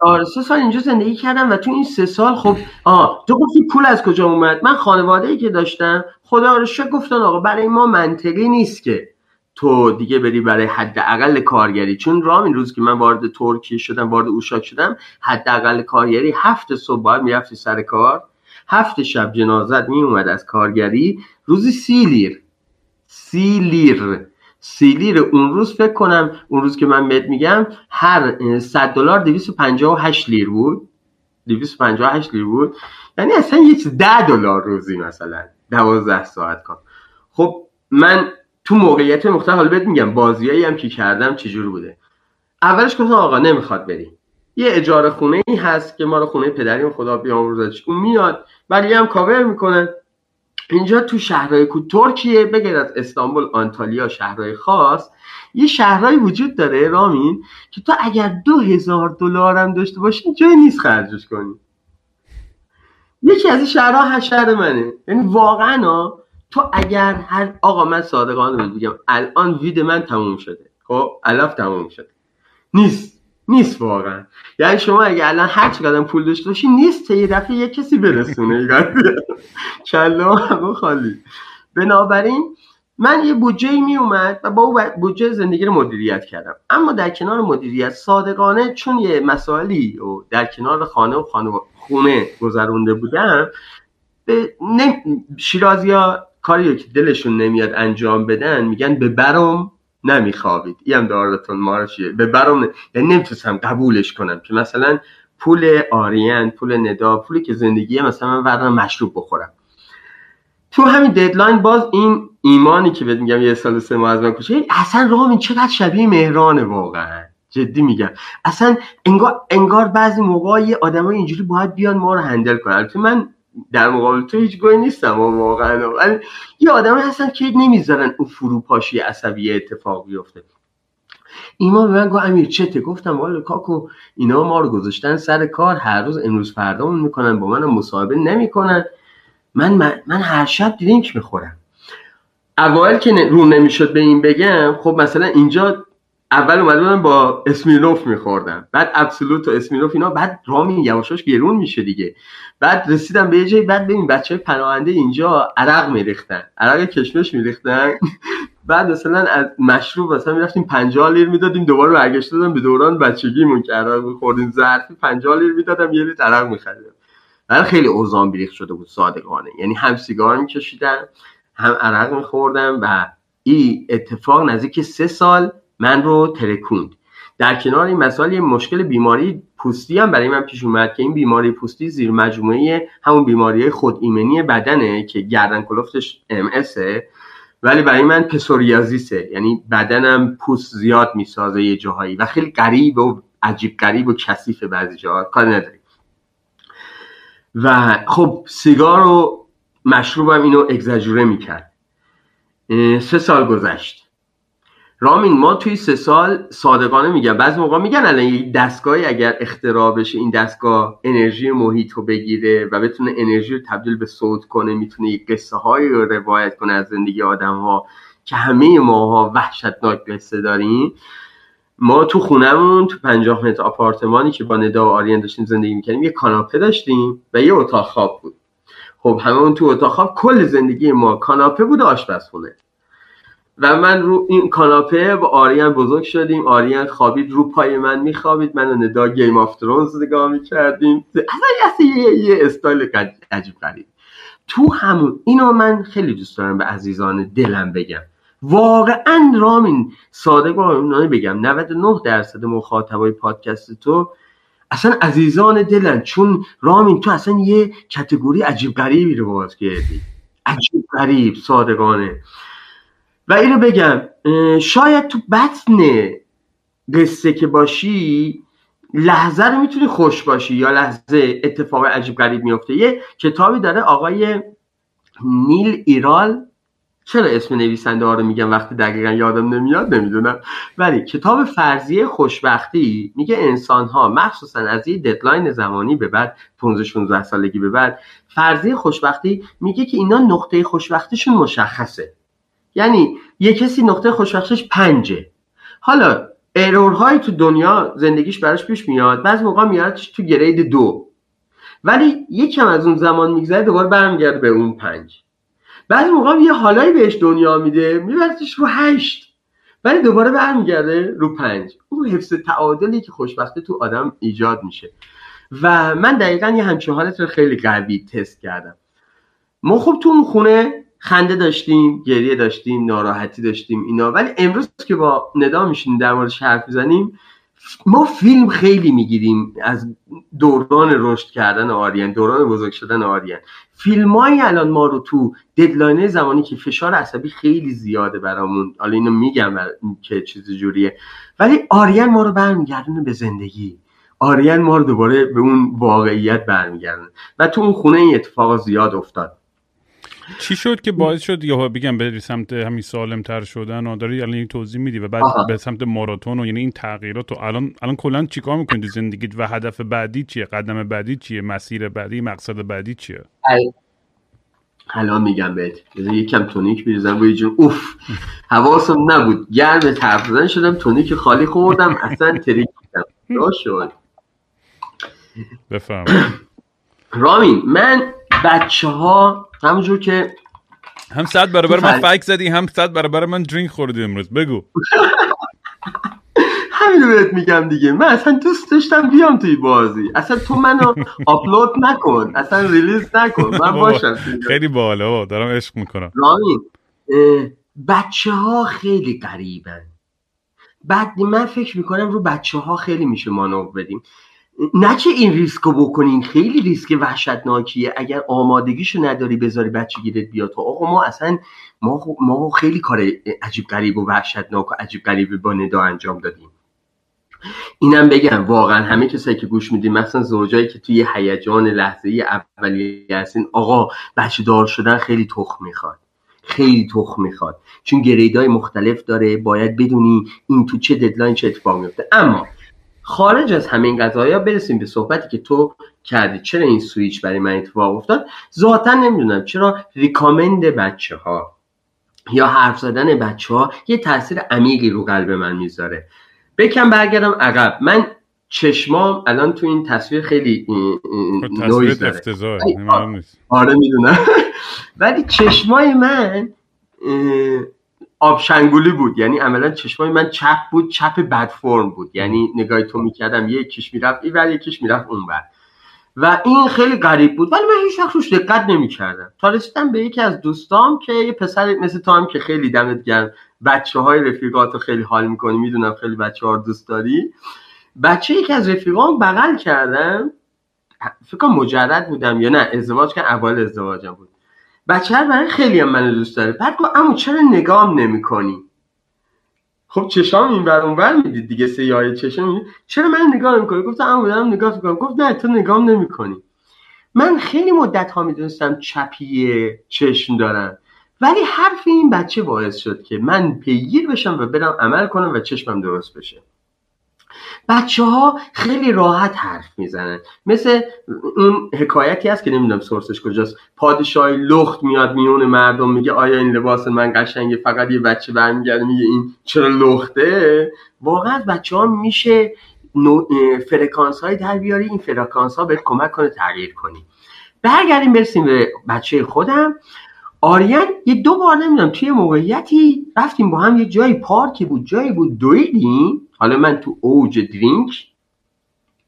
آره سه سال اینجا زندگی کردم و تو این سه سال خب آه تو گفتی پول از کجا اومد؟ من خانواده ای که داشتم خدا رو شکر گفتن آقا برای ما منطقی نیست که تو دیگه بری برای حداقل کارگری. چون رام این روز که من وارد ترکیه شدم وارد اوشاک شدم حداقل کارگری هفت صبح باید می‌رفتی سر کار. هفت شب جنازت می اومد از کارگری. روزی سی لیر. سی لیر. سی لیر اون روز فکر کنم اون روز که من بهت میگم هر 100 دلار 258 لیر بود. 258 لیر بود. یعنی اصلا یه چیز 10 دلار روزی مثلا. 12 ساعت کار. خب من تو موقعیت مختلف حالا بهت میگم بازیایی هم که کردم چجور بوده؟ اولش گفتم آقا نمی‌خواد بریم. یه اجاره خونه ای هست که ما رو خونه پدریم خدا بیامرزش اون میاد ولی هم کاور می‌کنه. اینجا تو شهرهای ترکیه بگیر از استانبول آنتالیا شهرهای خاص یه شهرهایی وجود داره رامین که تو اگر دو هزار دلار هم داشته باشی جای نیست خرجش کنی. یکی از این شهرها شهر منه. یعنی واقعا تو اگر هر آقا من صادقانه بگم الان وید من تموم شده. خب الاف تموم شده. نیست. نیست واقعا. یعنی شما اگه الان هر چقدر پول داشته باشی نیست یه دفعه یه کسی برسونه. کله همه خالی. بنابراین من یه بودجه می اومد و با او بودجه زندگی رو مدیریت کردم. اما در کنار مدیریت صادقانه چون یه مسائلی و در کنار خانه و خانه خونه گذرونده بودم به شیرازی ها کاری که دلشون نمیاد انجام بدن میگن به برم نمیخوابید. این هم دارتون مارشیه به برام یعنی نمی‌تونستم قبولش کنم که مثلا پول آریان پول ندا پولی که زندگی مثلا من مشروب بخورم. تو همین ددلاین باز این ایمانی که بهت میگم یه سال سه ماه از من کشه اصلا رامین چقدر شبیه مهرانه واقعا. جدی میگم. اصلا انگار انگار بعضی موقع یه آدمای اینجوری باید بیان ما رو هندل کنن. تو من در مقابل تو هیچ گوی نیستم و واقعا. ولی یه آدم هستن که نمی‌ذارن اون فروپاشی عصبی اتفاق بیفته. ایمان به من گفت امیر چته؟ گفتم والا کاکو اینا ما رو گذاشتن سر کار هر روز امروز فردامون می‌کنن با من مصاحبه نمی‌کنن. من, من من هر شب درینک می‌خورم. اول که رو نمی‌شد به این بگم خب مثلا اینجا اول اومده با اسمیلوف میخوردم بعد ابسولوت و اسمیلوف اینا بعد رامی یواشاش گرون میشه دیگه. بعد رسیدم به یه جایی بعد ببین بچه پناهنده اینجا عرق میریختن. عرق کشمش میریختن. بعد مثلا از مشروب مثلا می‌رفتیم 50 لیر می‌دادیم دوباره برگشت دادم به دوران بچگیمون که عرق میخوردیم. ظرفی 50 لیر می‌دادم یه لیتر عرق میخریدم. بعد خیلی اوزان بیریخت شده بود صادقانه. یعنی هم سیگار میکشیدم هم عرق میخوردم و این اتفاق نزدیک سه سال من رو ترکوند. در کنار این مسائل مشکل بیماری پوستی هم برای من پیش اومد که این بیماری پوستی زیر مجموعه همون بیماری خود ایمنی بدنه که گردن کلفتش ام ولی برای من پسوریازیسه. یعنی بدنم پوست زیاد می‌سازه یه جاهایی و خیلی غریب و عجیب غریب و کثیف بعضی جاها. کار نداری و خب سیگار و مشروبم اینو اگزاجوره می‌کرد. سه سال گذشت. رامین ما توی سه سال صادقانه میگم. بعضی موقع میگن الان یک دستگاهی اگر اختراع بشه این دستگاه انرژی محیط رو بگیره و بتونه انرژی رو تبدیل به صوت کنه می‌تونه یک قصه هایی رو روایت کنه از زندگی آدم ها که همه ماها وحشتناک قصه داریم. ما تو خونهمون تو پنجاه متر آپارتمانی که با ندا و آریان داشتیم زندگی می‌کنیم یه کاناپه داشتیم و یه اتاق خواب بود. خب همه تو اتاق خواب کل زندگی ما کاناپه بود آشپزخونه. و من رو این کاناپه با آریان بزرگ شدیم. آریان خوابید رو پای من میخوابید. من ندا Game of Thrones نگاه می‌کردیم. اصلا یه, یه استایل عجیب غریب. تو همون اینو من خیلی دوست دارم به عزیزان دلم بگم. واقعا رامین صادق و بگم. 99 درصد مخاطبای پادکست تو اصلا عزیزان دلن. چون رامین تو اصلا یه کتگوری عجیب غریبی رو باز کردی. عجیب غریب صادقانه. و اینو بگم شاید تو بطن قصه که باشی لحظه رو می‌تونی خوش باشی یا لحظه اتفاق عجیب غریب میفته یه کتابی داره آقای نیل ایرال. چرا اسم نویسنده ها رو میگم وقتی دقیقا یادم نمیاد؟ نمی‌دونم. ولی کتاب فرضیه خوشبختی میگه انسان ها مخصوصا از یه ددلاین زمانی به بعد 15 16 سالگی به بعد فرضیه خوشبختی میگه که اینا نقطه خوشبختیشون مشخصه. یعنی یه کسی نقطه خوشبختیش پنجه. حالا ارورهای تو دنیا زندگیش براش پیش میاد بعضی موقع میاد تو گرید دو. ولی یکم از اون زمان میگذره دوباره برمیگرده به اون پنج. بعضی موقع یه حالایی بهش دنیا میده میبرتش رو هشت. ولی دوباره برمیگرده رو پنج. اون حفظ تعادلی که خوشبختی تو آدم ایجاد میشه. و من دقیقا یه همچین حالت رو خیلی قوی تست کردم. ما خب تو اون خونه خنده داشتیم گریه داشتیم ناراحتی داشتیم اینا. ولی امروز که با ندا میشینیم در موردش حرف می‌زنیم ما فیلم خیلی می‌گیریم از دوران رشد کردن آریان دوران بزرگ شدن آریان. فیلمایی الان ما رو تو ددلاین زمانی که فشار عصبی خیلی زیاده برامون. حالا اینو میگم که چیز جوریه. ولی آریان ما رو برمیگردونه به زندگی. آریان ما رو دوباره به اون واقعیت برمیگردونه. و تو اون خونه این اتفاق زیاد افتاد. چی شد که باعث شد یا بگم بری سمت همین سالم تر شدن و داری الان این توضیح میدی و بعد به سمت ماراتون و یعنی این تغییرات و الان الان کلا چیکار می‌کنی تو زندگیت و هدف بعدی چیه؟ قدم بعدی چیه؟ مسیر بعدی مقصد بعدی چیه؟ الان میگم بهت. یکم تونیک بریزم روی جون. اوف. حواسم نبود. گرم حرف شدم تونیک خالی خوردم اصلا تریک شد. بفهم رامین من بچه ها همونجور که هم صد برابر من فل- فک زدی هم صد برابر من drink خوردی امروز. بگو. همینو بهت میگم دیگه. من اصلا دوست داشتم بیام توی بازی. اصلا تو منو آپلود نکن. اصلا release نکن. من باشم خیلی باحاله بابا. دارم عشق می‌کنم. رامین بچه ها خیلی غریبن بعد من فکر می‌کنم رو بچه ها خیلی میشه مانور بدیم. نه که این ریسک رو بکنین خیلی ریسک وحشتناکیه. اگر آمادگیشو نداری بذاری بچه گیرت بیاد. تو آقا ما اصلا ما, خو- ما خیلی کار عجیب غریب و وحشتناک و عجیب غریبی با ندا انجام دادیم. اینم بگم واقعا همه کسایی که گوش میدین مثلا زوجایی که توی هیجان لحظه اولیه هستین آقا بچه دار شدن خیلی تخم می‌خواد. خیلی تخم می‌خواد. چون گریدای مختلف داره باید بدونی این تو چه ددلاین چه اتفاق میفته اما خارج از همین قضايا برسیم به صحبتی که تو کردی. چرا این سویچ برای من اتفاق افتاد؟ ذاتا نمی‌دونم. چرا ریکامند بچه ها یا حرف زدن بچه ها یه تاثیر عمیقی رو قلب من می‌ذاره؟ بکم برگردم عقب. من چشمام الان تو این تصویر خیلی تصویرت نویز داره. آره می‌دونم. ولی چشمای من آبشنگولی بود. یعنی عملا چشمای من چپ بود چپ بد فرم بود. یعنی نگاه تو می‌کردم یکیش می‌رفت این یکیش می‌رفت اون ور. و این خیلی غریب بود. ولی من هیچ وقت دقت نمی‌کردم. تا رسیدم به یکی از دوستام که یه پسر مثل تو هم که خیلی دمت گرم. بچه های رفیقات خیلی حال می‌کنی می‌دونم خیلی بچه ها دوست داری. بچه یکی از رفیقام بغل کردم فکر مجرد بودم یا نه ازدواج که اول ازدواجم بود. بچه برای خیلی هم منو دوست داره. بعد گفت امو چرا نگام نمی‌کنی؟ خب چشام این بر اون بر می‌دید دیگه سیاه می‌دید. چرا من نگاه نمی‌کنی؟ گفتم امو دارم نگاه می‌کنم. گفت نه تو نگام نمی‌کنی. من خیلی مدت ها می‌دونستم چپی چشم دارم. ولی حرف این بچه باعث شد که من پیگیر بشم و برم عمل کنم و چشمم درست بشه. بچه ها خیلی راحت حرف می‌زنن. مثل اون حکایتی هست که نمی‌دونم سورسش کجاست. پادشاهی لخت میاد میون مردم میگه آیا این لباس من قشنگه؟ فقط یه بچه برمیگرده میگه این چرا لخته؟ واقعا بچه ها میشه فرکانس های در بیاری این فرکانس ها بهت کمک کنه تغییر کنی. برگردیم برسیم به بچه خودم. آریان یه دو بار نمی‌دونم توی موقعیتی رفتیم با هم یه جایی پارکی بود جایی بود دویدیم. حالا من تو اوج drink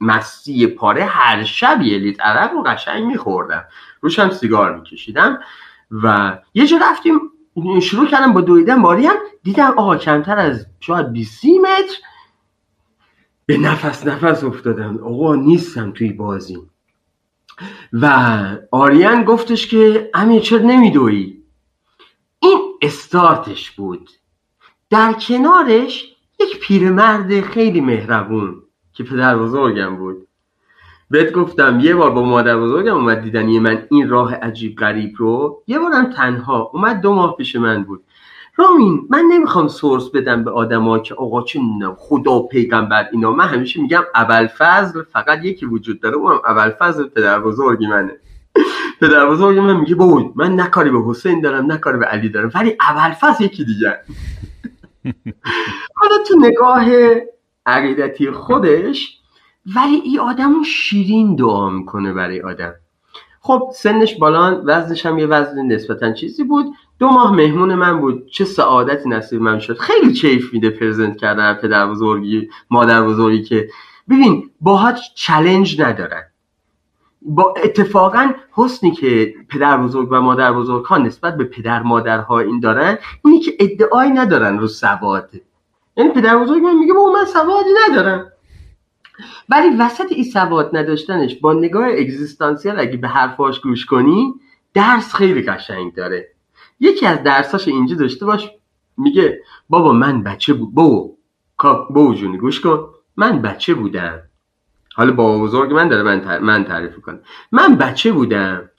مستی پاره هر شب یه لیتر عرق رو قشنگ میخوردم. روش هم سیگار میکشیدم و یه جا رفتیم شروع کردم با دویدن باریم دیدم آقا کمتر از شاید 20 متر به نفس نفس افتادم آقا نیستم توی بازی. و آریان گفتش که امیر چرا نمیدوی؟ این استارتش بود. در کنارش یک پیرمرد خیلی مهربون که پدر بزرگم بود. بهت گفتم یه بار با مادر بزرگم اومد دیدنی من این راه عجیب غریب رو. یه بارم تنها اومد دو ماه پیش من بود. رامین من نمی‌خوام سورس بدم به آدما که آقا چه خدا و پیغمبر اینا. من همیشه میگم ابوالفضل فقط یکی وجود داره اونم ابوالفضل پدر بزرگی منه. پدر بزرگ من میگه بود من نه کاری به حسین دارم نه کاری به علی دارم ولی ابوالفضل یکی دیگه. حالا تو نگاه عقیدتی خودش ولی این آدم شیرین دعا می‌کنه برای آدم. خب سنش بالان وزنش هم یه وزن نسبتا چیزی بود. دو ماه مهمون من بود. چه سعادتی نصیب من شد. خیلی کیف میده پرزنت کردن پدر بزرگی مادر بزرگی که ببین باهات چلنج ندارن. با اتفاقا حسنی که پدر بزرگ و مادر بزرگ ها نسبت به پدر مادرها این دارن اینی که ادعایی ندارن رو سواد. یعنی پدر بزرگ من میگه با من سوادی ندارم. ولی وسط این سواد نداشتنش با نگاه اگزیستانسیال اگه به حرفاش گوش کنی درس خیلی قشنگ داره. یکی از درساش اینجا داشته باش. میگه بابا من بچه بود بابا بابا جونی گوش کن. من بچه بودم. حالا بابا بزرگ من داره من, تعریف کنم من بچه بودم.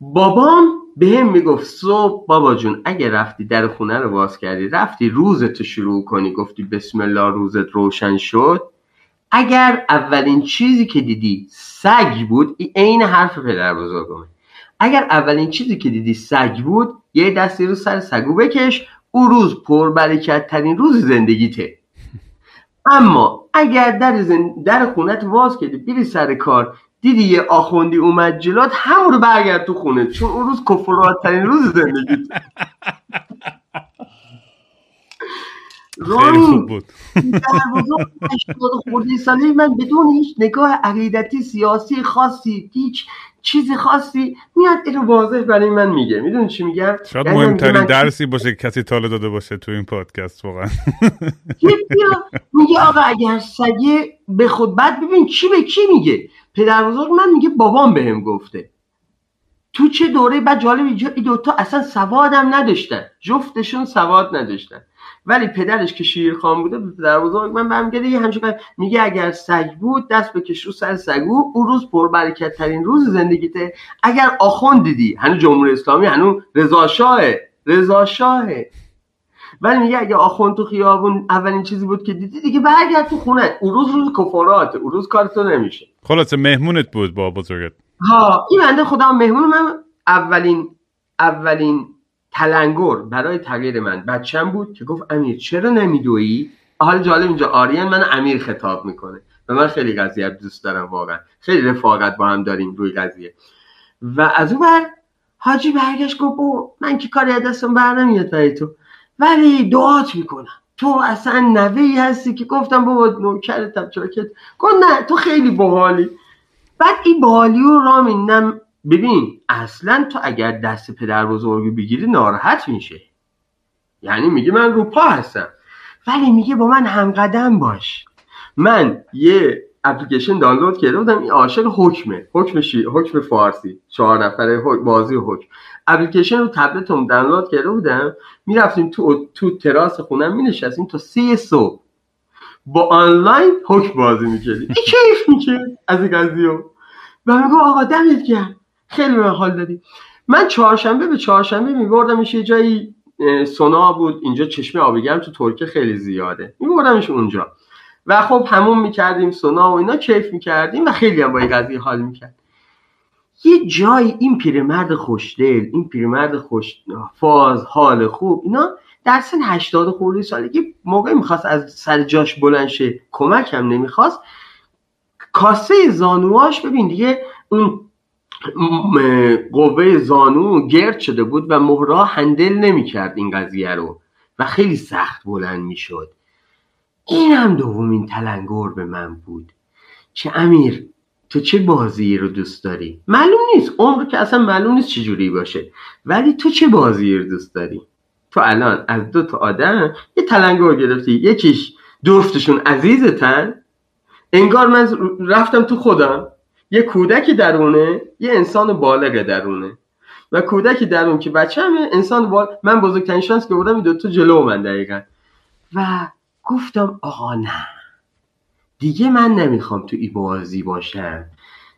بابام به هم می‌گفت صبح بابا جون اگه رفتی در خونه رو باز کردی رفتی روزتو شروع کنی گفتی بسم الله روزت روشن شد. اگر اولین چیزی که دیدی سگ بود عین حرف پدر بزرگمه. اگر اولین چیزی که دیدی سگ بود یه دستی رو سر سگو بکش او روز پربرکت ترین روز زندگیته. اما اگر در, زن... در خونت واز کردی بری سر کار دیدی یه آخوندی اومد جلات همون رو برگرد تو خونه. چون اون روز کفراترین روز زندگی خیلی خوب بود. خورده ساله من بدون هیچ نگاه عقیدتی سیاسی خاصی هیچ چیز خاصی میاد اینو واضح برای من میگه. می‌دونی چی میگم؟ شاید یعنی مهمترین من- درسی باشه که کسی تاله داده باشه تو این پادکست واقعا. میگه آقا اگر سگه به خود بعد ببین چی به کی میگه؟ پدر بزرگ من میگه بابام بهم گفته. تو چه دوره؟ بعد جالب اینجا این دوتا اصلا سوادم نداشتن. جفتشون سواد نداشتن. ولی پدرش که شیرخوان بوده به پدر بزرگ من برمیگرده یه همچین میگه اگر سگ بود دست بکش رو سر سگو اون روز پربرکت ترین روز زندگیته. اگر آخوند دیدی هنوز جمهوری اسلامی هنوز رضا شاهه رضا شاهه. ولی میگه اگه آخوند تو خیابون اولین چیزی بود که دیدی دیگه برگرد تو خونه. اون روز روز کفارات اون روز کار تو نمیشه. خلاصه مهمونت بود با بزرگت. ها این بنده خدا مهمون من اولین اولین تلنگر برای تغییر من. بچم بود که گفت امیر چرا نمیدویی؟ حال جالب اینجا آریان من امیر خطاب می‌کنه. و من خیلی قضیه دوست دارم واقعا. خیلی رفاقت با هم داریم روی قضیه. و از اون بر حاجی برگشت گفت من که کاری از دستم بر نمیاد برای تو. ولی دعات می‌کنم. تو اصلا نوهی هستی که گفتم بابا نوکرتم چرا که گفت نه تو خیلی باحالی. بعد این بالی و رامین نم ببین اصلا تو اگر دست پدر بزرگی بگیری ناراحت میشه. یعنی میگه من رو پا هستم. ولی میگه با من همقدم باش. من یه اپلیکیشن دانلود کرده بودم این عاشق حکمه. حکم شی... حکم فارسی. چهار نفره حک- بازی حکم. اپلیکیشن رو تبلتم دانلود کرده بودم. می‌رفتیم تو تو تراس خونم مینشستیم تا سه صبح. با آنلاین حکم بازی می‌کردیم. این کیف می‌کرد از این قضیه. و میگو آقا دمت گرم. خیلی به حال دادی. من چهارشنبه به چهارشنبه میبردمش یه جایی سونا بود. اینجا چشمه آبی گرم تو ترکیه خیلی زیاده. میبردمش اونجا. و خب همون می‌کردیم سونا و اینا کیف می‌کردیم و خیلی هم با این قضیه حال می‌کرد. یه جایی این پیرمرد خوشدل این پیرمرد خوش فاز حال خوب اینا در سن 80 خورده سالگی موقعی می‌خواست از سر جاش بلند شه. کمک هم نمی‌خواست. کاسه زانواش ببین دیگه اون قوه زانو گرد شده بود و مهرا هندل نمی‌کرد این قضیه رو و خیلی سخت بلند می‌شد. این هم دومین تلنگر به من بود که امیر تو چه بازی رو دوست داری؟ معلوم نیست عمر که اصلا معلوم نیست چجوری باشه. ولی تو چه بازی رو دوست داری؟ تو الان از دو تا آدم یه تلنگر گرفتی یکیش جفتشون عزیزتن؟ انگار من رفتم تو خودم. یه کودکی درونه یه انسان بالغ درونه. و کودکی درون که بچه همه انسان بال... من بزرگترین شانس که بودم این دوتا جلو من دقیقا. و گفتم آقا نه. دیگه من نمی‌خوام تو ای بازی باشم.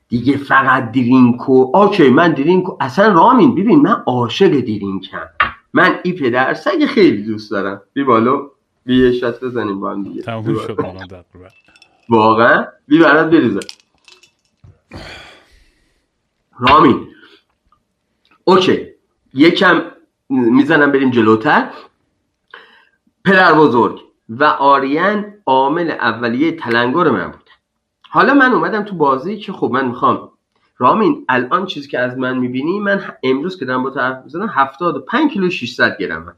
دیگه فقط درینکو اوکی من درینکو اصلا رامین ببین من عاشق درینکم من ای پدر سگ خیلی دوست دارم. بی بالو بی شات بزنیم با هم دیگه. تموم شد بالا. واقعا؟ بی برات بریزم. رامین اوکی. یکم می‌زنم بریم جلوتر. پدر بزرگ و آریان عامل اولیه تلنگر من بود. حالا من اومدم تو بازی که خب من می‌خوام. رامین الان چیزی که از من می‌بینی من امروز که دارم با تو حرف می‌زنم 75 کیلو 600 گرمم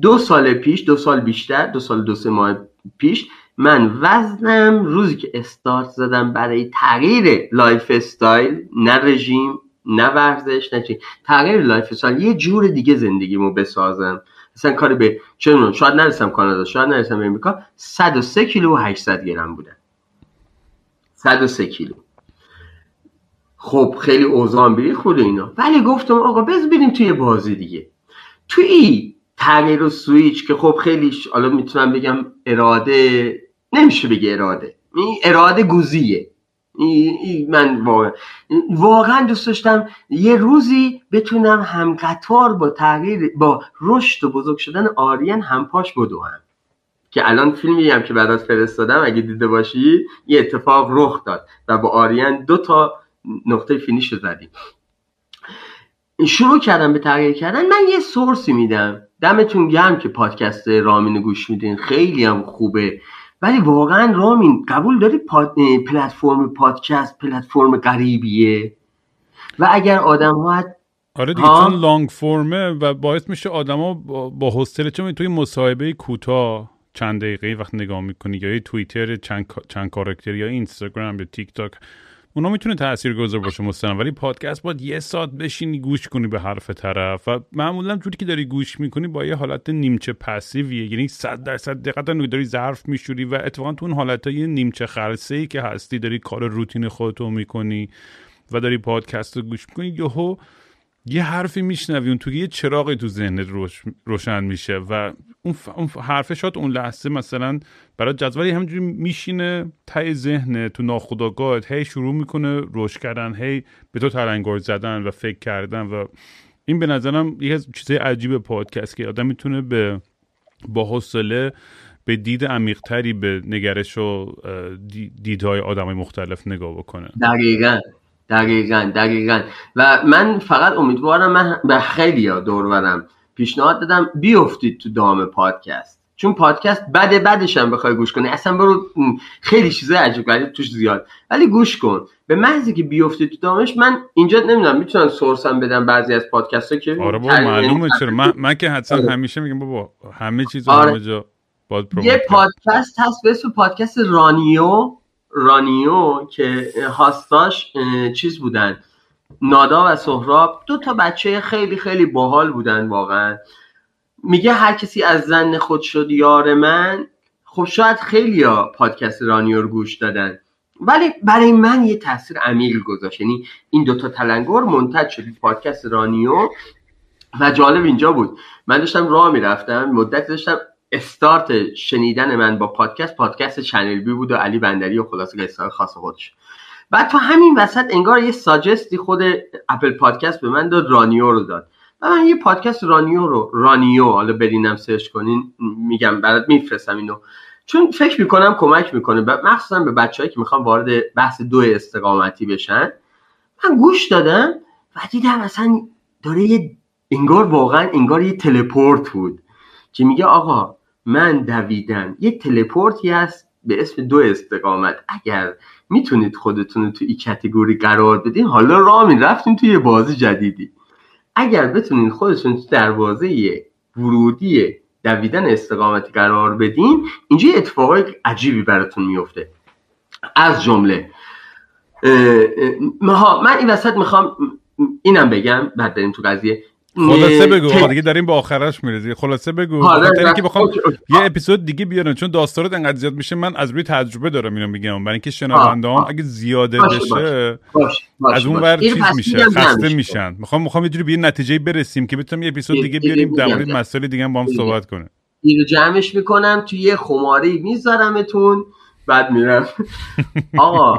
دو سال پیش دو سال بیشتر دو سال دو سه ماه پیش من وزنم روزی که استارت زدم برای تغییر lifestyle نه رژیم نه ورزش نه چی. تغییر lifestyle یه جور دیگه زندگیمو بسازم. مثلا کاری به چه شاید نرسم کانادا شاید نرسم امریکا. 103 کیلو و 800 گرم بودم 103 کیلو. خب خیلی اوزان بری خود اینا. ولی گفتم آقا بز توی بازی دیگه. توی تغییر و سویچ که خب خیلی حالا می‌تونم بگم اراده نمیشه بگه اراده. این اراده گوزیه. این من واقعا واقعا دوست داشتم یه روزی بتونم هم قطار با تغییر با رشد و بزرگ شدن آریان همپاش بدوم که الان فیلمی هم که برات فرستادم اگه دیده باشی یه اتفاق رخ داد و با آریان دو تا نقطه فینیش رو زدیم. شروع کردم به تغییر کردن. من یه سورسی میدم. دمتون گرم که پادکست رامین گوش میدین. خیلی هم خوبه. ولی واقعا رامین قبول داری پاد... پلتفرم پادکست پلتفرم غریبیه؟ و اگر آدم ها آره دیگه چون لانگ فرمه و باعث میشه آدما با, با حوصله چون توی مصاحبه کوتاه چند دقیقه وقت نگاه می‌کنی یا توییتر چند چند کاراکتر یا اینستاگرام یا تیک تاک اونا می‌تونه تاثیر گذار باشه مثلا ولی پادکست باید یه ساعت بشینی گوش کنی به حرف طرف. و معمولا جوری که داری گوش می‌کنی با یه حالت نیمچه پسیویه. یعنی صد درصد دقت داری ظرف میشوری و اتفاقا تو اون حالت های نیمچه خرسه ای که هستی داری کار روتین خودتو می‌کنی و داری پادکست رو گوش می‌کنی یهو یه حرفی میشنوی اون تو یه چراغی تو ذهنت روشن میشه و اون, ف... اون حرف شاد اون لحظه مثلا برای جذبی همجوری میشینه تای ذهن تو ناخودآگاهت هی شروع می‌کنه روش کردن هی به تو تلنگار زدن و فکر کردن و این به نظرم یکی از چیزای عجیب پادکست که آدم می‌تونه به با حوصله به دید عمیقتری به نگرش و دیدهای آدمای مختلف نگاه بکنه. دقیقا دقیقا دقیقا. و من فقط امیدوارم من به خیلی دور برم. پیشنهاد دادم بیفتید تو دام پادکست. چون پادکست بده بدش هم بخوای گوش کنی. اصلا برو خیلی چیزای عجیب غریب توش زیاد. ولی گوش کن. به محضی که بیفتی تو دامش من اینجا نمی‌دونم می‌تونم سورسم بدم بعضی از پادکست ها که آره بابا معلومه چرا. من, من که حتما آره. همیشه میگم بابا همه چیز آره. همه جا یه پادکست هست به اسم پادکست رانیو. رانیو که هاستاش چیز بودن. نادا و سهراب دو تا بچه خیلی خیلی باحال بودن واقعا. میگه هر کسی از ظن خود شد یار من خب شاید خیلی ها پادکست رانیو رو گوش دادن. ولی برای من یه تاثیر عمیق گذاشت. یعنی این دوتا تلنگر منتج شد پادکست رانیو. و جالب اینجا بود. من داشتم راه می‌رفتم مدت داشتم استارت شنیدن من با پادکست. پادکست چنل بی بود و علی بندری و خلاصه قصه خاص خودش. بعد تو همین وسط انگار یه suggest ی خود Apple Podcast به من داد رانیو رو داد. و من یه پادکست رانیو رو رانیو حالا برین هم search کنین میگم برات میفرستم اینو. چون فکر می‌کنم کمک می‌کنه. مخصوصا به بچههایی که می‌خوان وارد بحث دو استقامتی بشن. من گوش دادم و دیدم اصلا داره یه انگار واقعا انگار یه teleport بود. که میگه آقا من دویدن یه teleport ی هست به اسم دو استقامت. اگر می‌تونید خودتون رو تو این کتگوری قرار بدین. حالا راه رفتیم توی بازی جدیدی. اگر بتونید خودتون تو دروازه ورودی دویدن استقامتی قرار بدین اینجا اتفاقای عجیبی براتون میفته از جمله من این وسط می‌خوام اینم بگم بعد بریم تو قضیه. خلاصه بگو دیگه داریم به آخرش می‌رسی خلاصه بگو. خاطر که بخوام یه اپیزود دیگه بیارن چون داستانات انقدر زیاد میشه من از روی تجربه دارم اینو میگم. برای اینکه شنونده هم اگه زیاده بشه از اون ور چیز میشه خسته میشن. می‌خوام می‌خوام یه جوری به یه نتیجه برسیم که بتونم یه اپیزود دیگه بیاریم در مورد مسائل دیگه با هم صحبت کنه اینو جمعش می‌کنم توی یه خماره میذارمتون بعد میرم. آقا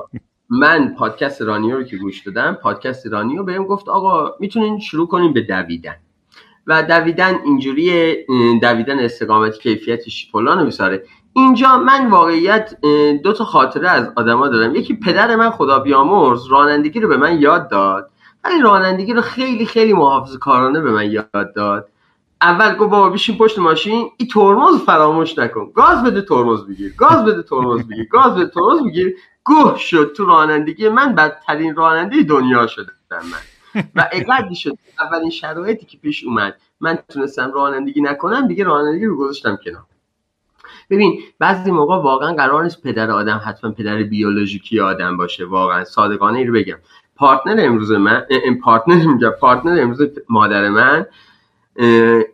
من پادکست رانیو رو که گوش دادم پادکست رانیو بهم گفت آقا می‌تونین شروع کنین به دویدن. و دویدن اینجوری دویدن استقامت کیفیتش فلان میساره اینجا من واقعیت دو تا خاطره از آدما دارم. یکی پدر من خدا بیامرز رانندگی رو به من یاد داد. ولی رانندگی رو خیلی خیلی محافظ کارانه به من یاد داد. اول گفت بابا بشین پشت ماشین این ترمز فراموش نکن. گاز بده ترمز بگیر گاز بده ترمز بگیر گاز بده ترمز بگیر. گوه شد تو رانندگی من بدترین راننده دنیا شدم من. و اقدی شد اولین شرایطی که پیش اومد. من تونستم رانندگی نکنم دیگه رانندگی رو گذاشتم کنار. ببین بعضی موقع واقعا قرار نیست پدر آدم حتما پدر بیولوژیکی آدم باشه. واقعا صادقانه ای رو بگم. partner امروز من این partner میگم partner امروز مادر من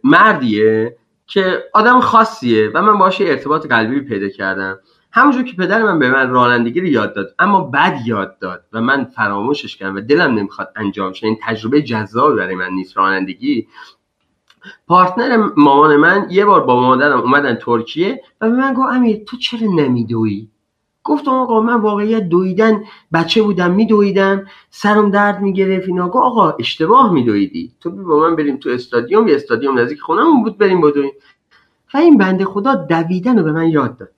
مردیه که آدم خاصیه و من باهاش ارتباط قلبی پیدا کردم. همونجور که پدر من به من رانندگی رو یاد داد اما بد یاد داد و من فراموشش کردم و دلم نمی‌خواد انجام شه. این تجربه جذاب برای من نیست رانندگی. پارتنر مامان من یه بار با مادرم اومدن ترکیه و به من گفت امیر تو چرا نمیدوی گفتم آقا من واقعیت دویدن بچه بودم میدویدم. سرم درد می‌گرفت اینا. گفت آقا اشتباه میدویدی. تو با من بریم تو استادیوم یه استادیوم نزدیک خونمون بود بریم بدویم. و این بنده خدا دویدن رو به من یاد داد.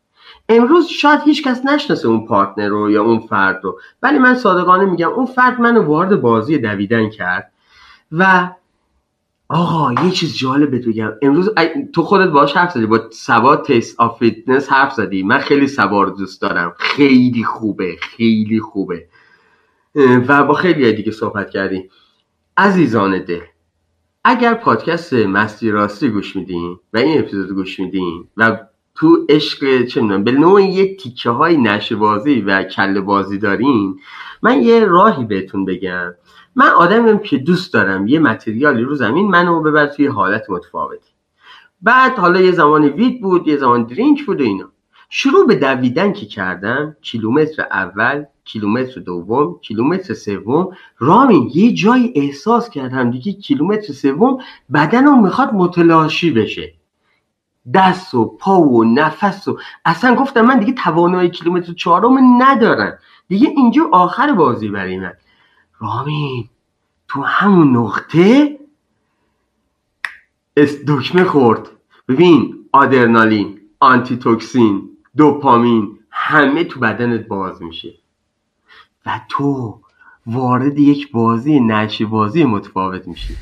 امروز شاید هیچ کس نشناسه اون پارتنر رو یا اون فرد رو. ولی من صادقانه میگم اون فرد منو وارد بازی دویدن کرد و آقا یه چیز جالب بگم. امروز تو خودت باش حرف زدی با سوا تست آف فیتنس حرف زدی. من خیلی سوار دوست دارم. خیلی خوبه خیلی خوبه. و با خیلی دیگه صحبت کردیم. عزیزان دل اگر پادکست مستی راستی گوش میدین و این اپیزود گوش میدین و تو عشق چه می‌دونم به نوع یه تیکه های نشه و کله بازی دارین. من یه راهی بهتون بگم. من آدمیم که دوست دارم یه متریالی رو زمین منو ببر توی حالت متفاوتی. بعد حالا یه زمانی وید بود یه زمان درینک بود و اینا. شروع به دویدن که کردم کیلومتر اول کیلومتر دوم کیلومتر سوم رامین یه جایی احساس کردم دیگه کیلومتر سوم بدنم می‌خواد متلاشی بشه. دست و پا و نفس و اصلا گفتم من دیگه توانایی کیلومتر چهارم ندارم. دیگه اینجا آخر بازی برای من. رامین تو همون نقطه دکمه خورد. ببین آدرنالین آنتی توکسین دوپامین همه تو بدنت باز میشه. و تو وارد یک بازی نشی بازی متفاوت میشی.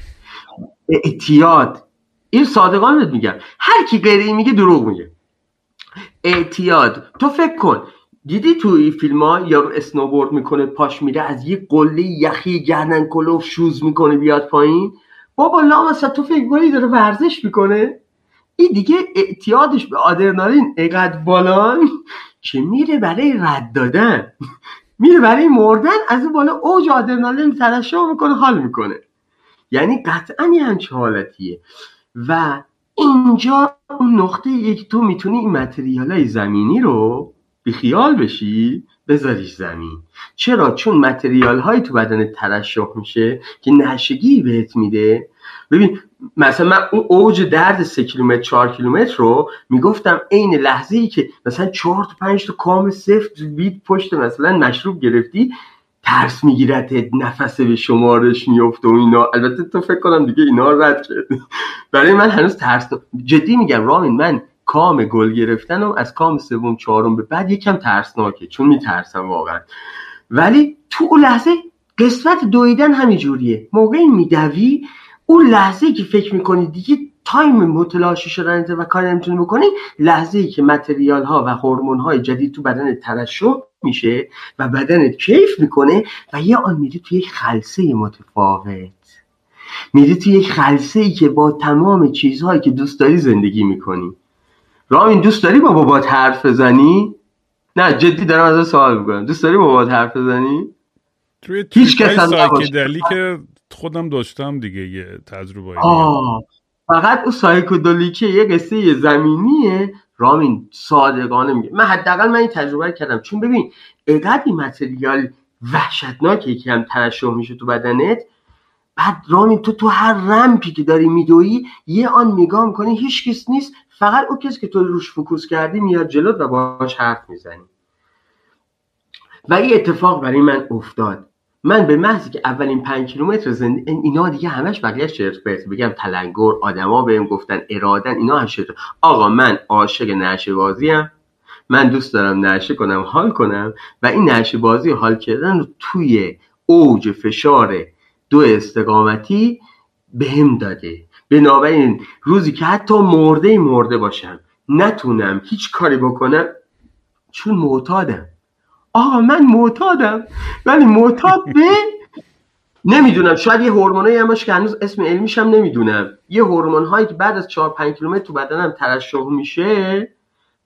اعتیاد این صادقانت میگم. هر کی غیر میگه دروغ میگه. اعتیاد. تو فکر کن. دیدی تو این فیلم ها یارو اسنوبورد می‌کنه پاش میره از یه قله یخی گردن کلوف شوز می‌کنه بیاد پایین؟ بابا لامصب تو فکر کنی داره ورزش می‌کنه؟ این دیگه اعتیادش به آدرنالین اقدر بالان که میره برای رد دادن. میره برای مردن از این بالا اوج آدرنالین ترشح می‌کنه حال می‌کنه. یعنی قطعا یه همچه حالتیه. و اینجا اون نقطه یک تو می‌تونی این متریال های زمینی رو بیخیال بشی؟ بذاریش زمین. چرا؟ چون متریال هایی تو بدن ترشح میشه که نشگی بهت میده. ببین مثلا من اون اوج درد سه کیلومتر چهار کیلومتر رو می‌گفتم عین لحظه ای که مثلا چهار تا پنج تا کام سفت بید پشت مثلا مشروب گرفتی ترس می‌گیرد نفس به شمارش میفته و اینا. البته تو فکر کنم دیگه اینا رد کرد. برای من هنوز ترس جدی میگم رامین من کام گل گرفتنم از کام سوم چهارم به بعد یکم ترسناکه چون میترسم واقعا. ولی تو اون لحظه قسمت دویدن همینجوریه. موقعی میدوی اون لحظه که فکر می‌کنی دیگه time متلاشی شدن و کار نمی‌تونی بکنی لحظه ای که material ها و هورمون های جدید تو بدن ترشح میشه و بدنت کیف می‌کنه و یه آن میری توی یک خلصه متفاوت. میری توی یک خلصه ای که با تمام چیزهایی که دوست داری زندگی می‌کنی. رامین دوست داری با بابات حرف بزنی؟ نه جدی دارم از سوال می‌کنم. دوست داری با بابات حرف بزنی؟ توی هیچ کس که خودم داشتم دیگه یه تجربه فقط اون سایکودلیکه یه قصه زمینیه. رامین صادقانه میگه. من حداقل من این تجربه کردم. چون ببین اقدر این متریال وحشتناکه که هم ترشح میشه تو بدنت. بعد رامین تو تو هر رمپی که داری میدوی یه آن نگاه می‌کنی هیچ کس نیست. فقط اون کسی که تو روش فکوس کردی میاد جلوت و باش حرف می‌زنی. و این اتفاق برای من افتاد. من به محضی که اولین پنج کیلومتر زندگی اینا دیگه همش بقیه شرط برس بگم تلنگر آدما بهم گفتن ارادن اینا هم شرط آقا من عاشق نشه بازیم. من دوست دارم نشه کنم حال کنم. و این نشه بازی حال کردن رو توی اوج فشار دو استقامتی بهم داده. بنابراین روزی که حتی مرده مرده باشم. نتونم هیچ کاری بکنم چون معتادم. آقا من معتادم ولی معتاد به نمی‌دونم. شاید یه هورمونایی هم که هنوز اسم علمیش هم نمی‌دونم. یه هورمون هایی که بعد از 4 5 کیلومتر تو بدنم ترشح میشه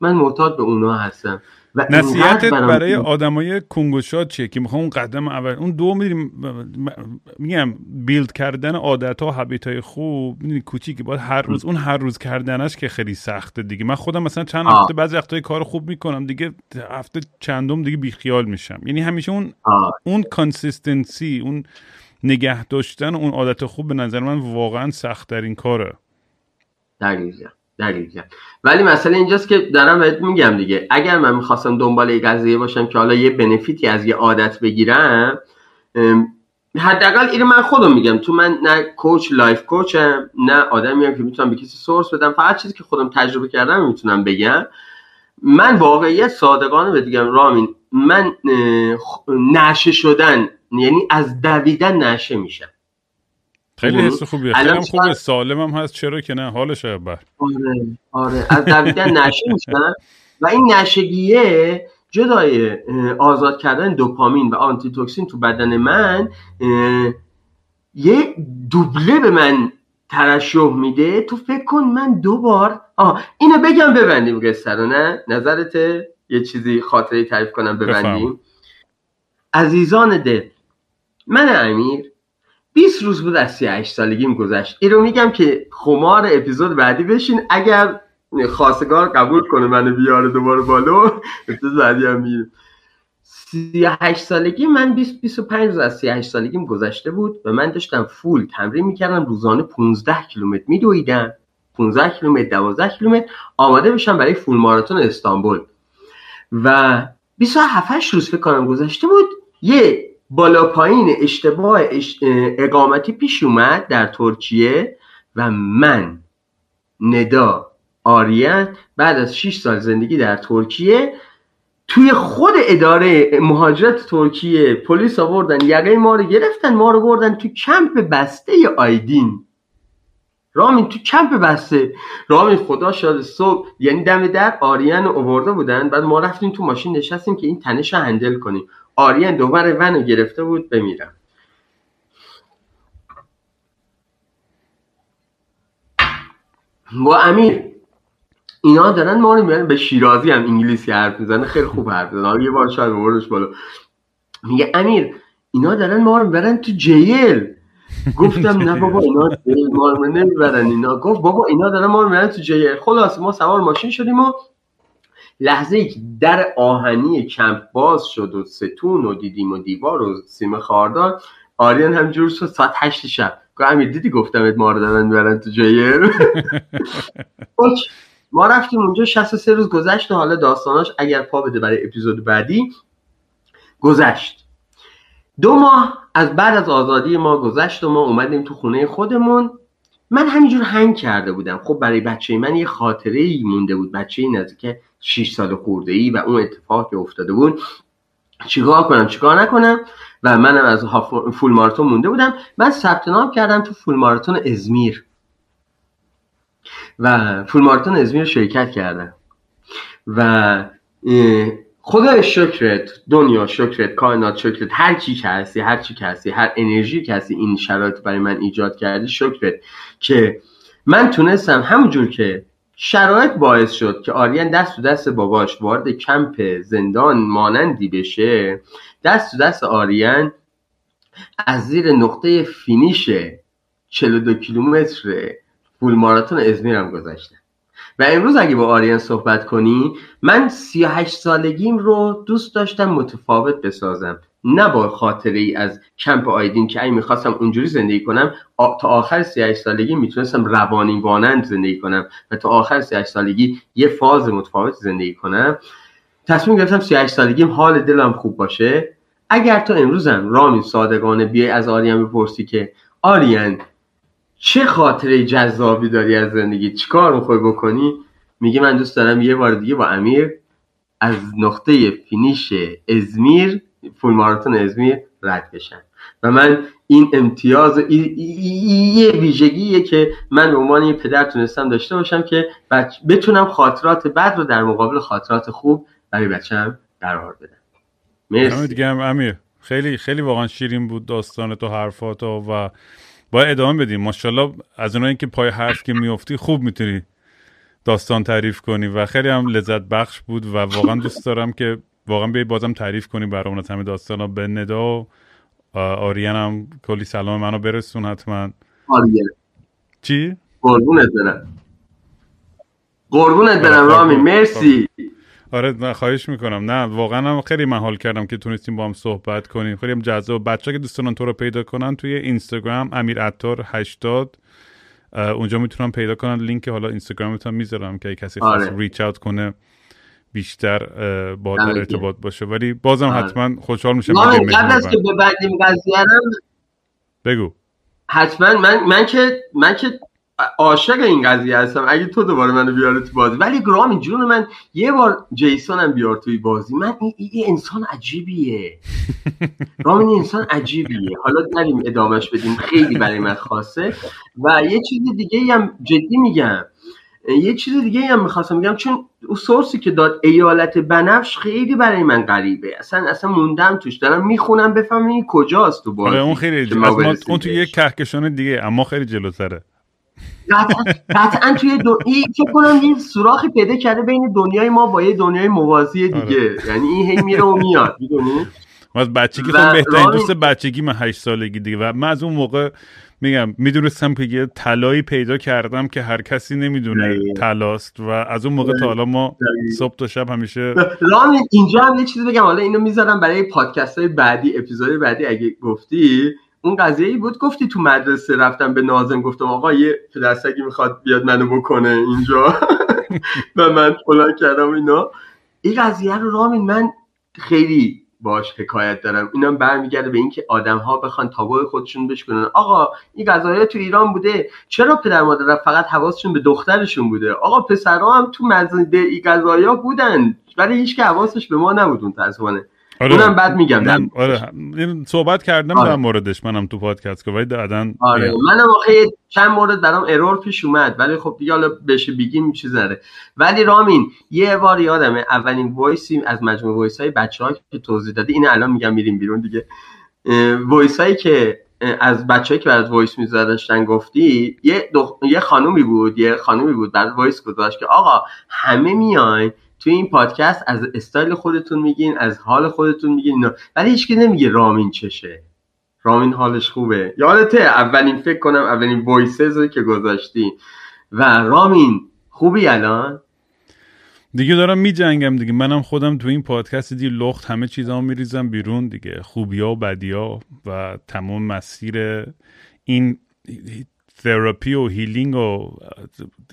من معتاد به اونها هستم. نصیحتت برای آدمای کنگوشات چیه که می‌خوام اون قدم اول اون دو می‌دونیم میگم build کردن عادت ها habit های خوب می‌دونی کوچیک باید هر روز اون هر روز کردنش که خیلی سخته دیگه. من خودم مثلا چند هفته بعضی وقتای کار خوب می‌کنم دیگه هفته چندم دیگه بیخیال میشم. یعنی همیشه اون اون consistency اون نگه داشتن اون عادت خوب به نظر من واقعا سخت ترین کاره. دقیقا. دلیل ولی مسئله اینجاست که دارم بهت میگم دیگه. اگر من می‌خواستم دنبال یه قضیه باشم که حالا یه benefit ی از یه عادت بگیرم حداقل اینو من خودم میگم. تو من نه coach life coach م نه آدمی هم که می‌تونم به کسی source بدم. فقط چیزی که خودم تجربه کردم می‌تونم بگم. من واقعیت صادقانه به دیگم رامین من نشئه شدن یعنی از دویدن نشه میشم. خیلی حس خوبیه. خیلی هم خوبه. سالم هم هست. چرا که نه؟ حالش بر آره آره. از دویدن نشه میشن. و این نشگیه جدای آزاد کردن دوپامین و آنتی توکسین تو بدن من یه دوبله به من ترشح میده. تو فکر کن من دو بار آه اینو بگم ببندیم قصه رو نه؟ نظرته یه چیزی خاطره تعریف کنم ببندیم. عزیزان دل من امیر 20 روز بود از 38 سالگیم گذشت. این میگم که خمار اپیزود بعدی بشین. اگر خواستگار قبول کنه منو بیاره دوباره بالا اپیزود بعدی هم میریم. 38 سالگی من 20 25 روز از 38 سالگیم گذشته بود و من داشتم فول تمرین می‌کردم روزانه 15 کیلومتر میدویدم. 15 کیلومتر 12 کیلومتر آماده بشم برای فول ماراتون استانبول. و 27 روز فکر کنم گذشته بود یه بالا پایین اشتباه اش- اقامتی پیش اومد در ترکیه و من ندا آریان بعد از 6 سال زندگی در ترکیه توی خود اداره مهاجرت ترکیه پلیس آوردن یقه ما رو گرفتن ما رو بردن تو کمپ بسته آیدین. رامین تو کمپ بسته. رامین خدا شاد صبح یعنی دم در آریان رو آورده بودن بعد ما رفتیم تو ماشین نشستیم که این تنش رو هندل کنیم. آریان دوباره ون گرفته بود بمیرم. با امیر. اینا دارن ما رو به شیرازی هم انگلیسی حرف می‌زنه خیلی خوب حرف می‌زنه. یه بار شاید بردش بالا. میگه امیر اینا دارن ما رو می‌برن تو جیل. گفتم نه بابا اینا ما رو نمی‌برن اینا. گفت بابا اینا دارن ما رو می‌برن تو جیل. خلاص ما سوار ماشین شدیم و لحظه ای که در آهنی کمپ باز شد و ستون و دیدیم و دیوار و سیم خاردار آریان همجور شد ساعت هشت شب. گفت امیر دیدی گفتم ما رو دارن می‌برن تو اوکی. ما رفتیم اونجا 63 روز گذشت و حالا داستاناش اگر پا بده برای اپیزود بعدی گذشت. دو ماه از بعد از آزادی ما گذشت و ما اومدیم تو خونه خودمون. من همینجور هنگ کرده بودم. خب برای بچه من یه خاطره ای مونده بود بچه ای نزدیک 6 سال خورده ای و اون اتفاق که افتاده بود. چیکار کنم؟ چیکار نکنم؟ و منم از فول ماراتون مونده بودم. من ثبت نام کردم تو فول ماراتون ازمیر. و فول ماراتون ازمیر شرکت کردم. و خدا شکرت دنیا شکرت کائنات شکرت هر چی که هستی هر چی که هستی هر انرژی که هستی این شرایط برای من ایجاد کردی شکرت. که من تونستم همونجور که شرایط باعث شد که آریان دست تو دست باباش وارد کمپ زندان مانندی بشه. دست تو دست آریان از زیر نقطه فینیش 42 کیلومتر فول ماراتون ازمیرم گذاشتم و امروز اگه با آریان صحبت کنی من 38 سالگیم رو دوست داشتم متفاوت بسازم. نه با خاطره ای از کمپ آیدین که اگه می‌خواستم اونجوری زندگی کنم تا آخر 38 سالگی می‌تونستم روانی بانند زندگی کنم و تا آخر 38 سالگی یه فاز متفاوت زندگی کنم. تصمیم گرفتم 38 سالگیم حال دلم خوب باشه. اگر تو امروزم رامی صادقانه بیای از آریان بپرسی که آریان چه خاطره جذابی داری از زندگی؟ چیکار می‌خوای بکنی؟ میگه من دوست دارم یه بار دیگه با امیر از نقطه فینیش ازمیر فول ماراتون ازمیر رد بشم و من این امتیاز یه ویژگیه که من به عنوان یه پدر تونستم داشته باشم که بچ... بتونم خاطرات بد رو در مقابل خاطرات خوب برای بچم قرار بدم. مرسی. گرم امیر. خیلی خیلی واقعا شیرین بود داستان تو حرفات و باید ادامه بدیم. ماشاءالله از اونایی که پای حرف که میفتی خوب می‌تونی داستان تعریف کنی و خیلی هم لذت بخش بود و واقعا دوست دارم که واقعا بیای بازم تعریف کنی برامون از همه داستان ها. به ندا و آریان هم کلی سلام منو برسون حتما. آریان. چی؟ قربونت برم. قربونت برم آره، رامی. قربون. مرسی. آره نه خواهش می‌کنم. نه واقعا هم خیلی من حال کردم که تونستیم با هم صحبت کنیم. خیلی هم جذاب. بچه که دوست دارن تو رو پیدا کنن توی اینستاگرام امیر عطار 80 اه، اونجا می‌تونن پیدا کنن. لینک حالا اینستاگرامت هم می‌ذارم که کسی خواست آره. ریچ اوت کنه. بیشتر با در گرم. ارتباط باشه. ولی بازم آره. حتما خوشحال میشم قبل از که ببندیم قضیه بگو. حتما من من که من که عاشق این قضیه هستم. اگه تو دوباره منو بیاره تو بازی. ولی گرام جون من یه بار جیسون هم بیار توی بازی. من این, این انسان عجیبیه. رامین انسان عجیبیه. حالا نریم ادامهش بدیم. خیلی برای من خاصه. و یه چیز دیگه هم جدی میگم. یه چیز دیگه هم می‌خواستم میگم چون سورسی که داد ایالت بنفش خیلی برای من غریبه. اصلا اصلا موندم توش. دارم می‌خونم بفهمم این کجاست تو بازی. آره، اون خیلی اون تو یه کهکشان دیگه اما خیلی جلوتره. قطعا توی دو... فکر کنم یه سوراخی پیدا کرده بین دنیای ما با یه دنیای موازی دیگه. آره. یعنی این هی میره و میاد می‌دونی؟ از بچگی خب بهترین دوست بچگی من هشت سالگی دیگه و من از اون موقع میگم می‌دونستم که یه طلایی پیدا کردم که هر کسی نمی‌دونه طلاست و از اون موقع تا حالا ما صبح تا شب همیشه رامین اینجا هم یه چیزی بگم. حالا اینو می‌ذارم برای پادکست های بعدی اپیزود بعدی. اگه گفتی اون قضیه ای بود گفتی تو مدرسه رفتم به نازم گفتم آقا یه پدرسگی می‌خواد بیاد منو بکنه اینجا. و من فلان کردم اینا. این قضیه رو رامین من خیلی باش حکایت دارم. اینم برمیگرده به اینکه آدم ها بخوان تابو خودشون بشکنن. آقا این غذایا تو ایران بوده. چرا پدر مادر فقط حواسشون به دخترشون بوده. آقا پسرها هم تو مزید این غذایا بودن. ولی هیچ که حواسش به ما نبود اون آره. اونم بعد میگم من آره. صحبت کردم آره. در موردش. منم تو پادکست که ولی دادن آره. منم واقعا چند مورد برام ارور پیش اومد ولی خب دیگه حالا بشه بگیم چیز نره ولی رامین یه بار یادمه اولین وایسی از مجموعه وایس های بچه ها که توضیح داده. این الان میگم میریم بیرون دیگه. وایس هایی که از بچه‌ای که برات وایس میذاشتن گفتی یه دخ... یه خانومی بود یه خانومی بود بعد وایس گذاشت که آقا همه میاین توی این پادکست از استایل خودتون میگین از حال خودتون میگین ولی هیچکی نمیگه رامین چشه. رامین حالش خوبه. یادته اولین فکر کنم اولین وایسی که گذاشتی و رامین خوبی الان؟ دیگه دارم میجنگم دیگه. منم خودم تو این پادکست دیگه لخت همه چیزا میریزم بیرون دیگه. خوبیا و بدیا و تمام مسیر این تراپی و healing و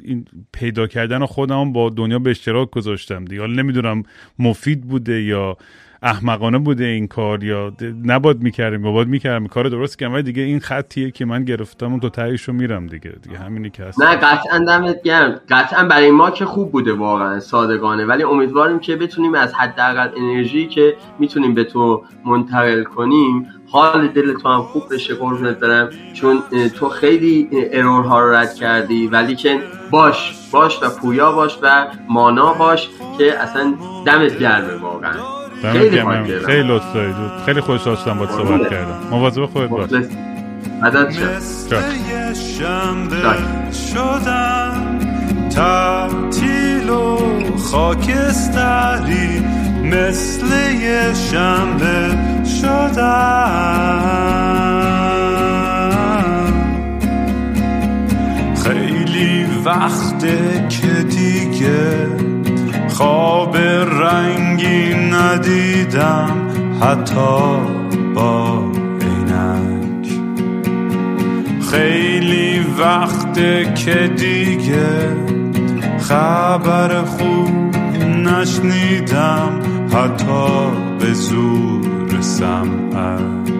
این پیدا کردن خودم با دنیا به اشتراک گذاشتم دیگه. حالا نمی‌دونم مفید بوده یا احمقانه بوده این کار یا نباد می‌کردیم یا باید می‌کردم کار درست که ولی دیگه این خطیه که من گرفتم اون تو تایش رو میرم دیگه. دیگه همینی که هست. نه قطعا دمت گرم. قطعا برای ما که خوب بوده واقعا صادقانه. ولی امیدواریم که بتونیم از حداقل انرژی که می‌تونیم به تو منتقل کنیم حال دل تو هم خوب بشه قربونت دارم چون تو خیلی ارورها رو رد کردی ولی که باش باش و پویا باش و مانا باش که اصلا دمت گرمه واقعا. خیلی خیلی لطف دارید. خیلی خوش داشتم با صحبت کردم. مواظب خودت باش. مدد شدم. تعطیل و خاکستری مثل یه شنبه شدم. خیلی وقته که دیگه خواب رنگی ندیدم حتی با عینک. خیلی وقته که دیگه خبر خوب نشنیدم حتی به زور سمعت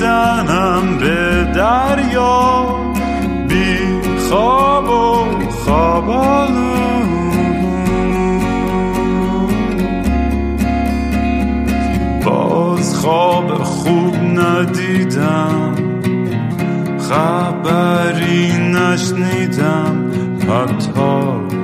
می‌زنم به دریا بی خواب و خوابالو باز خواب خوب ندیدم خبری نشنیدم حتی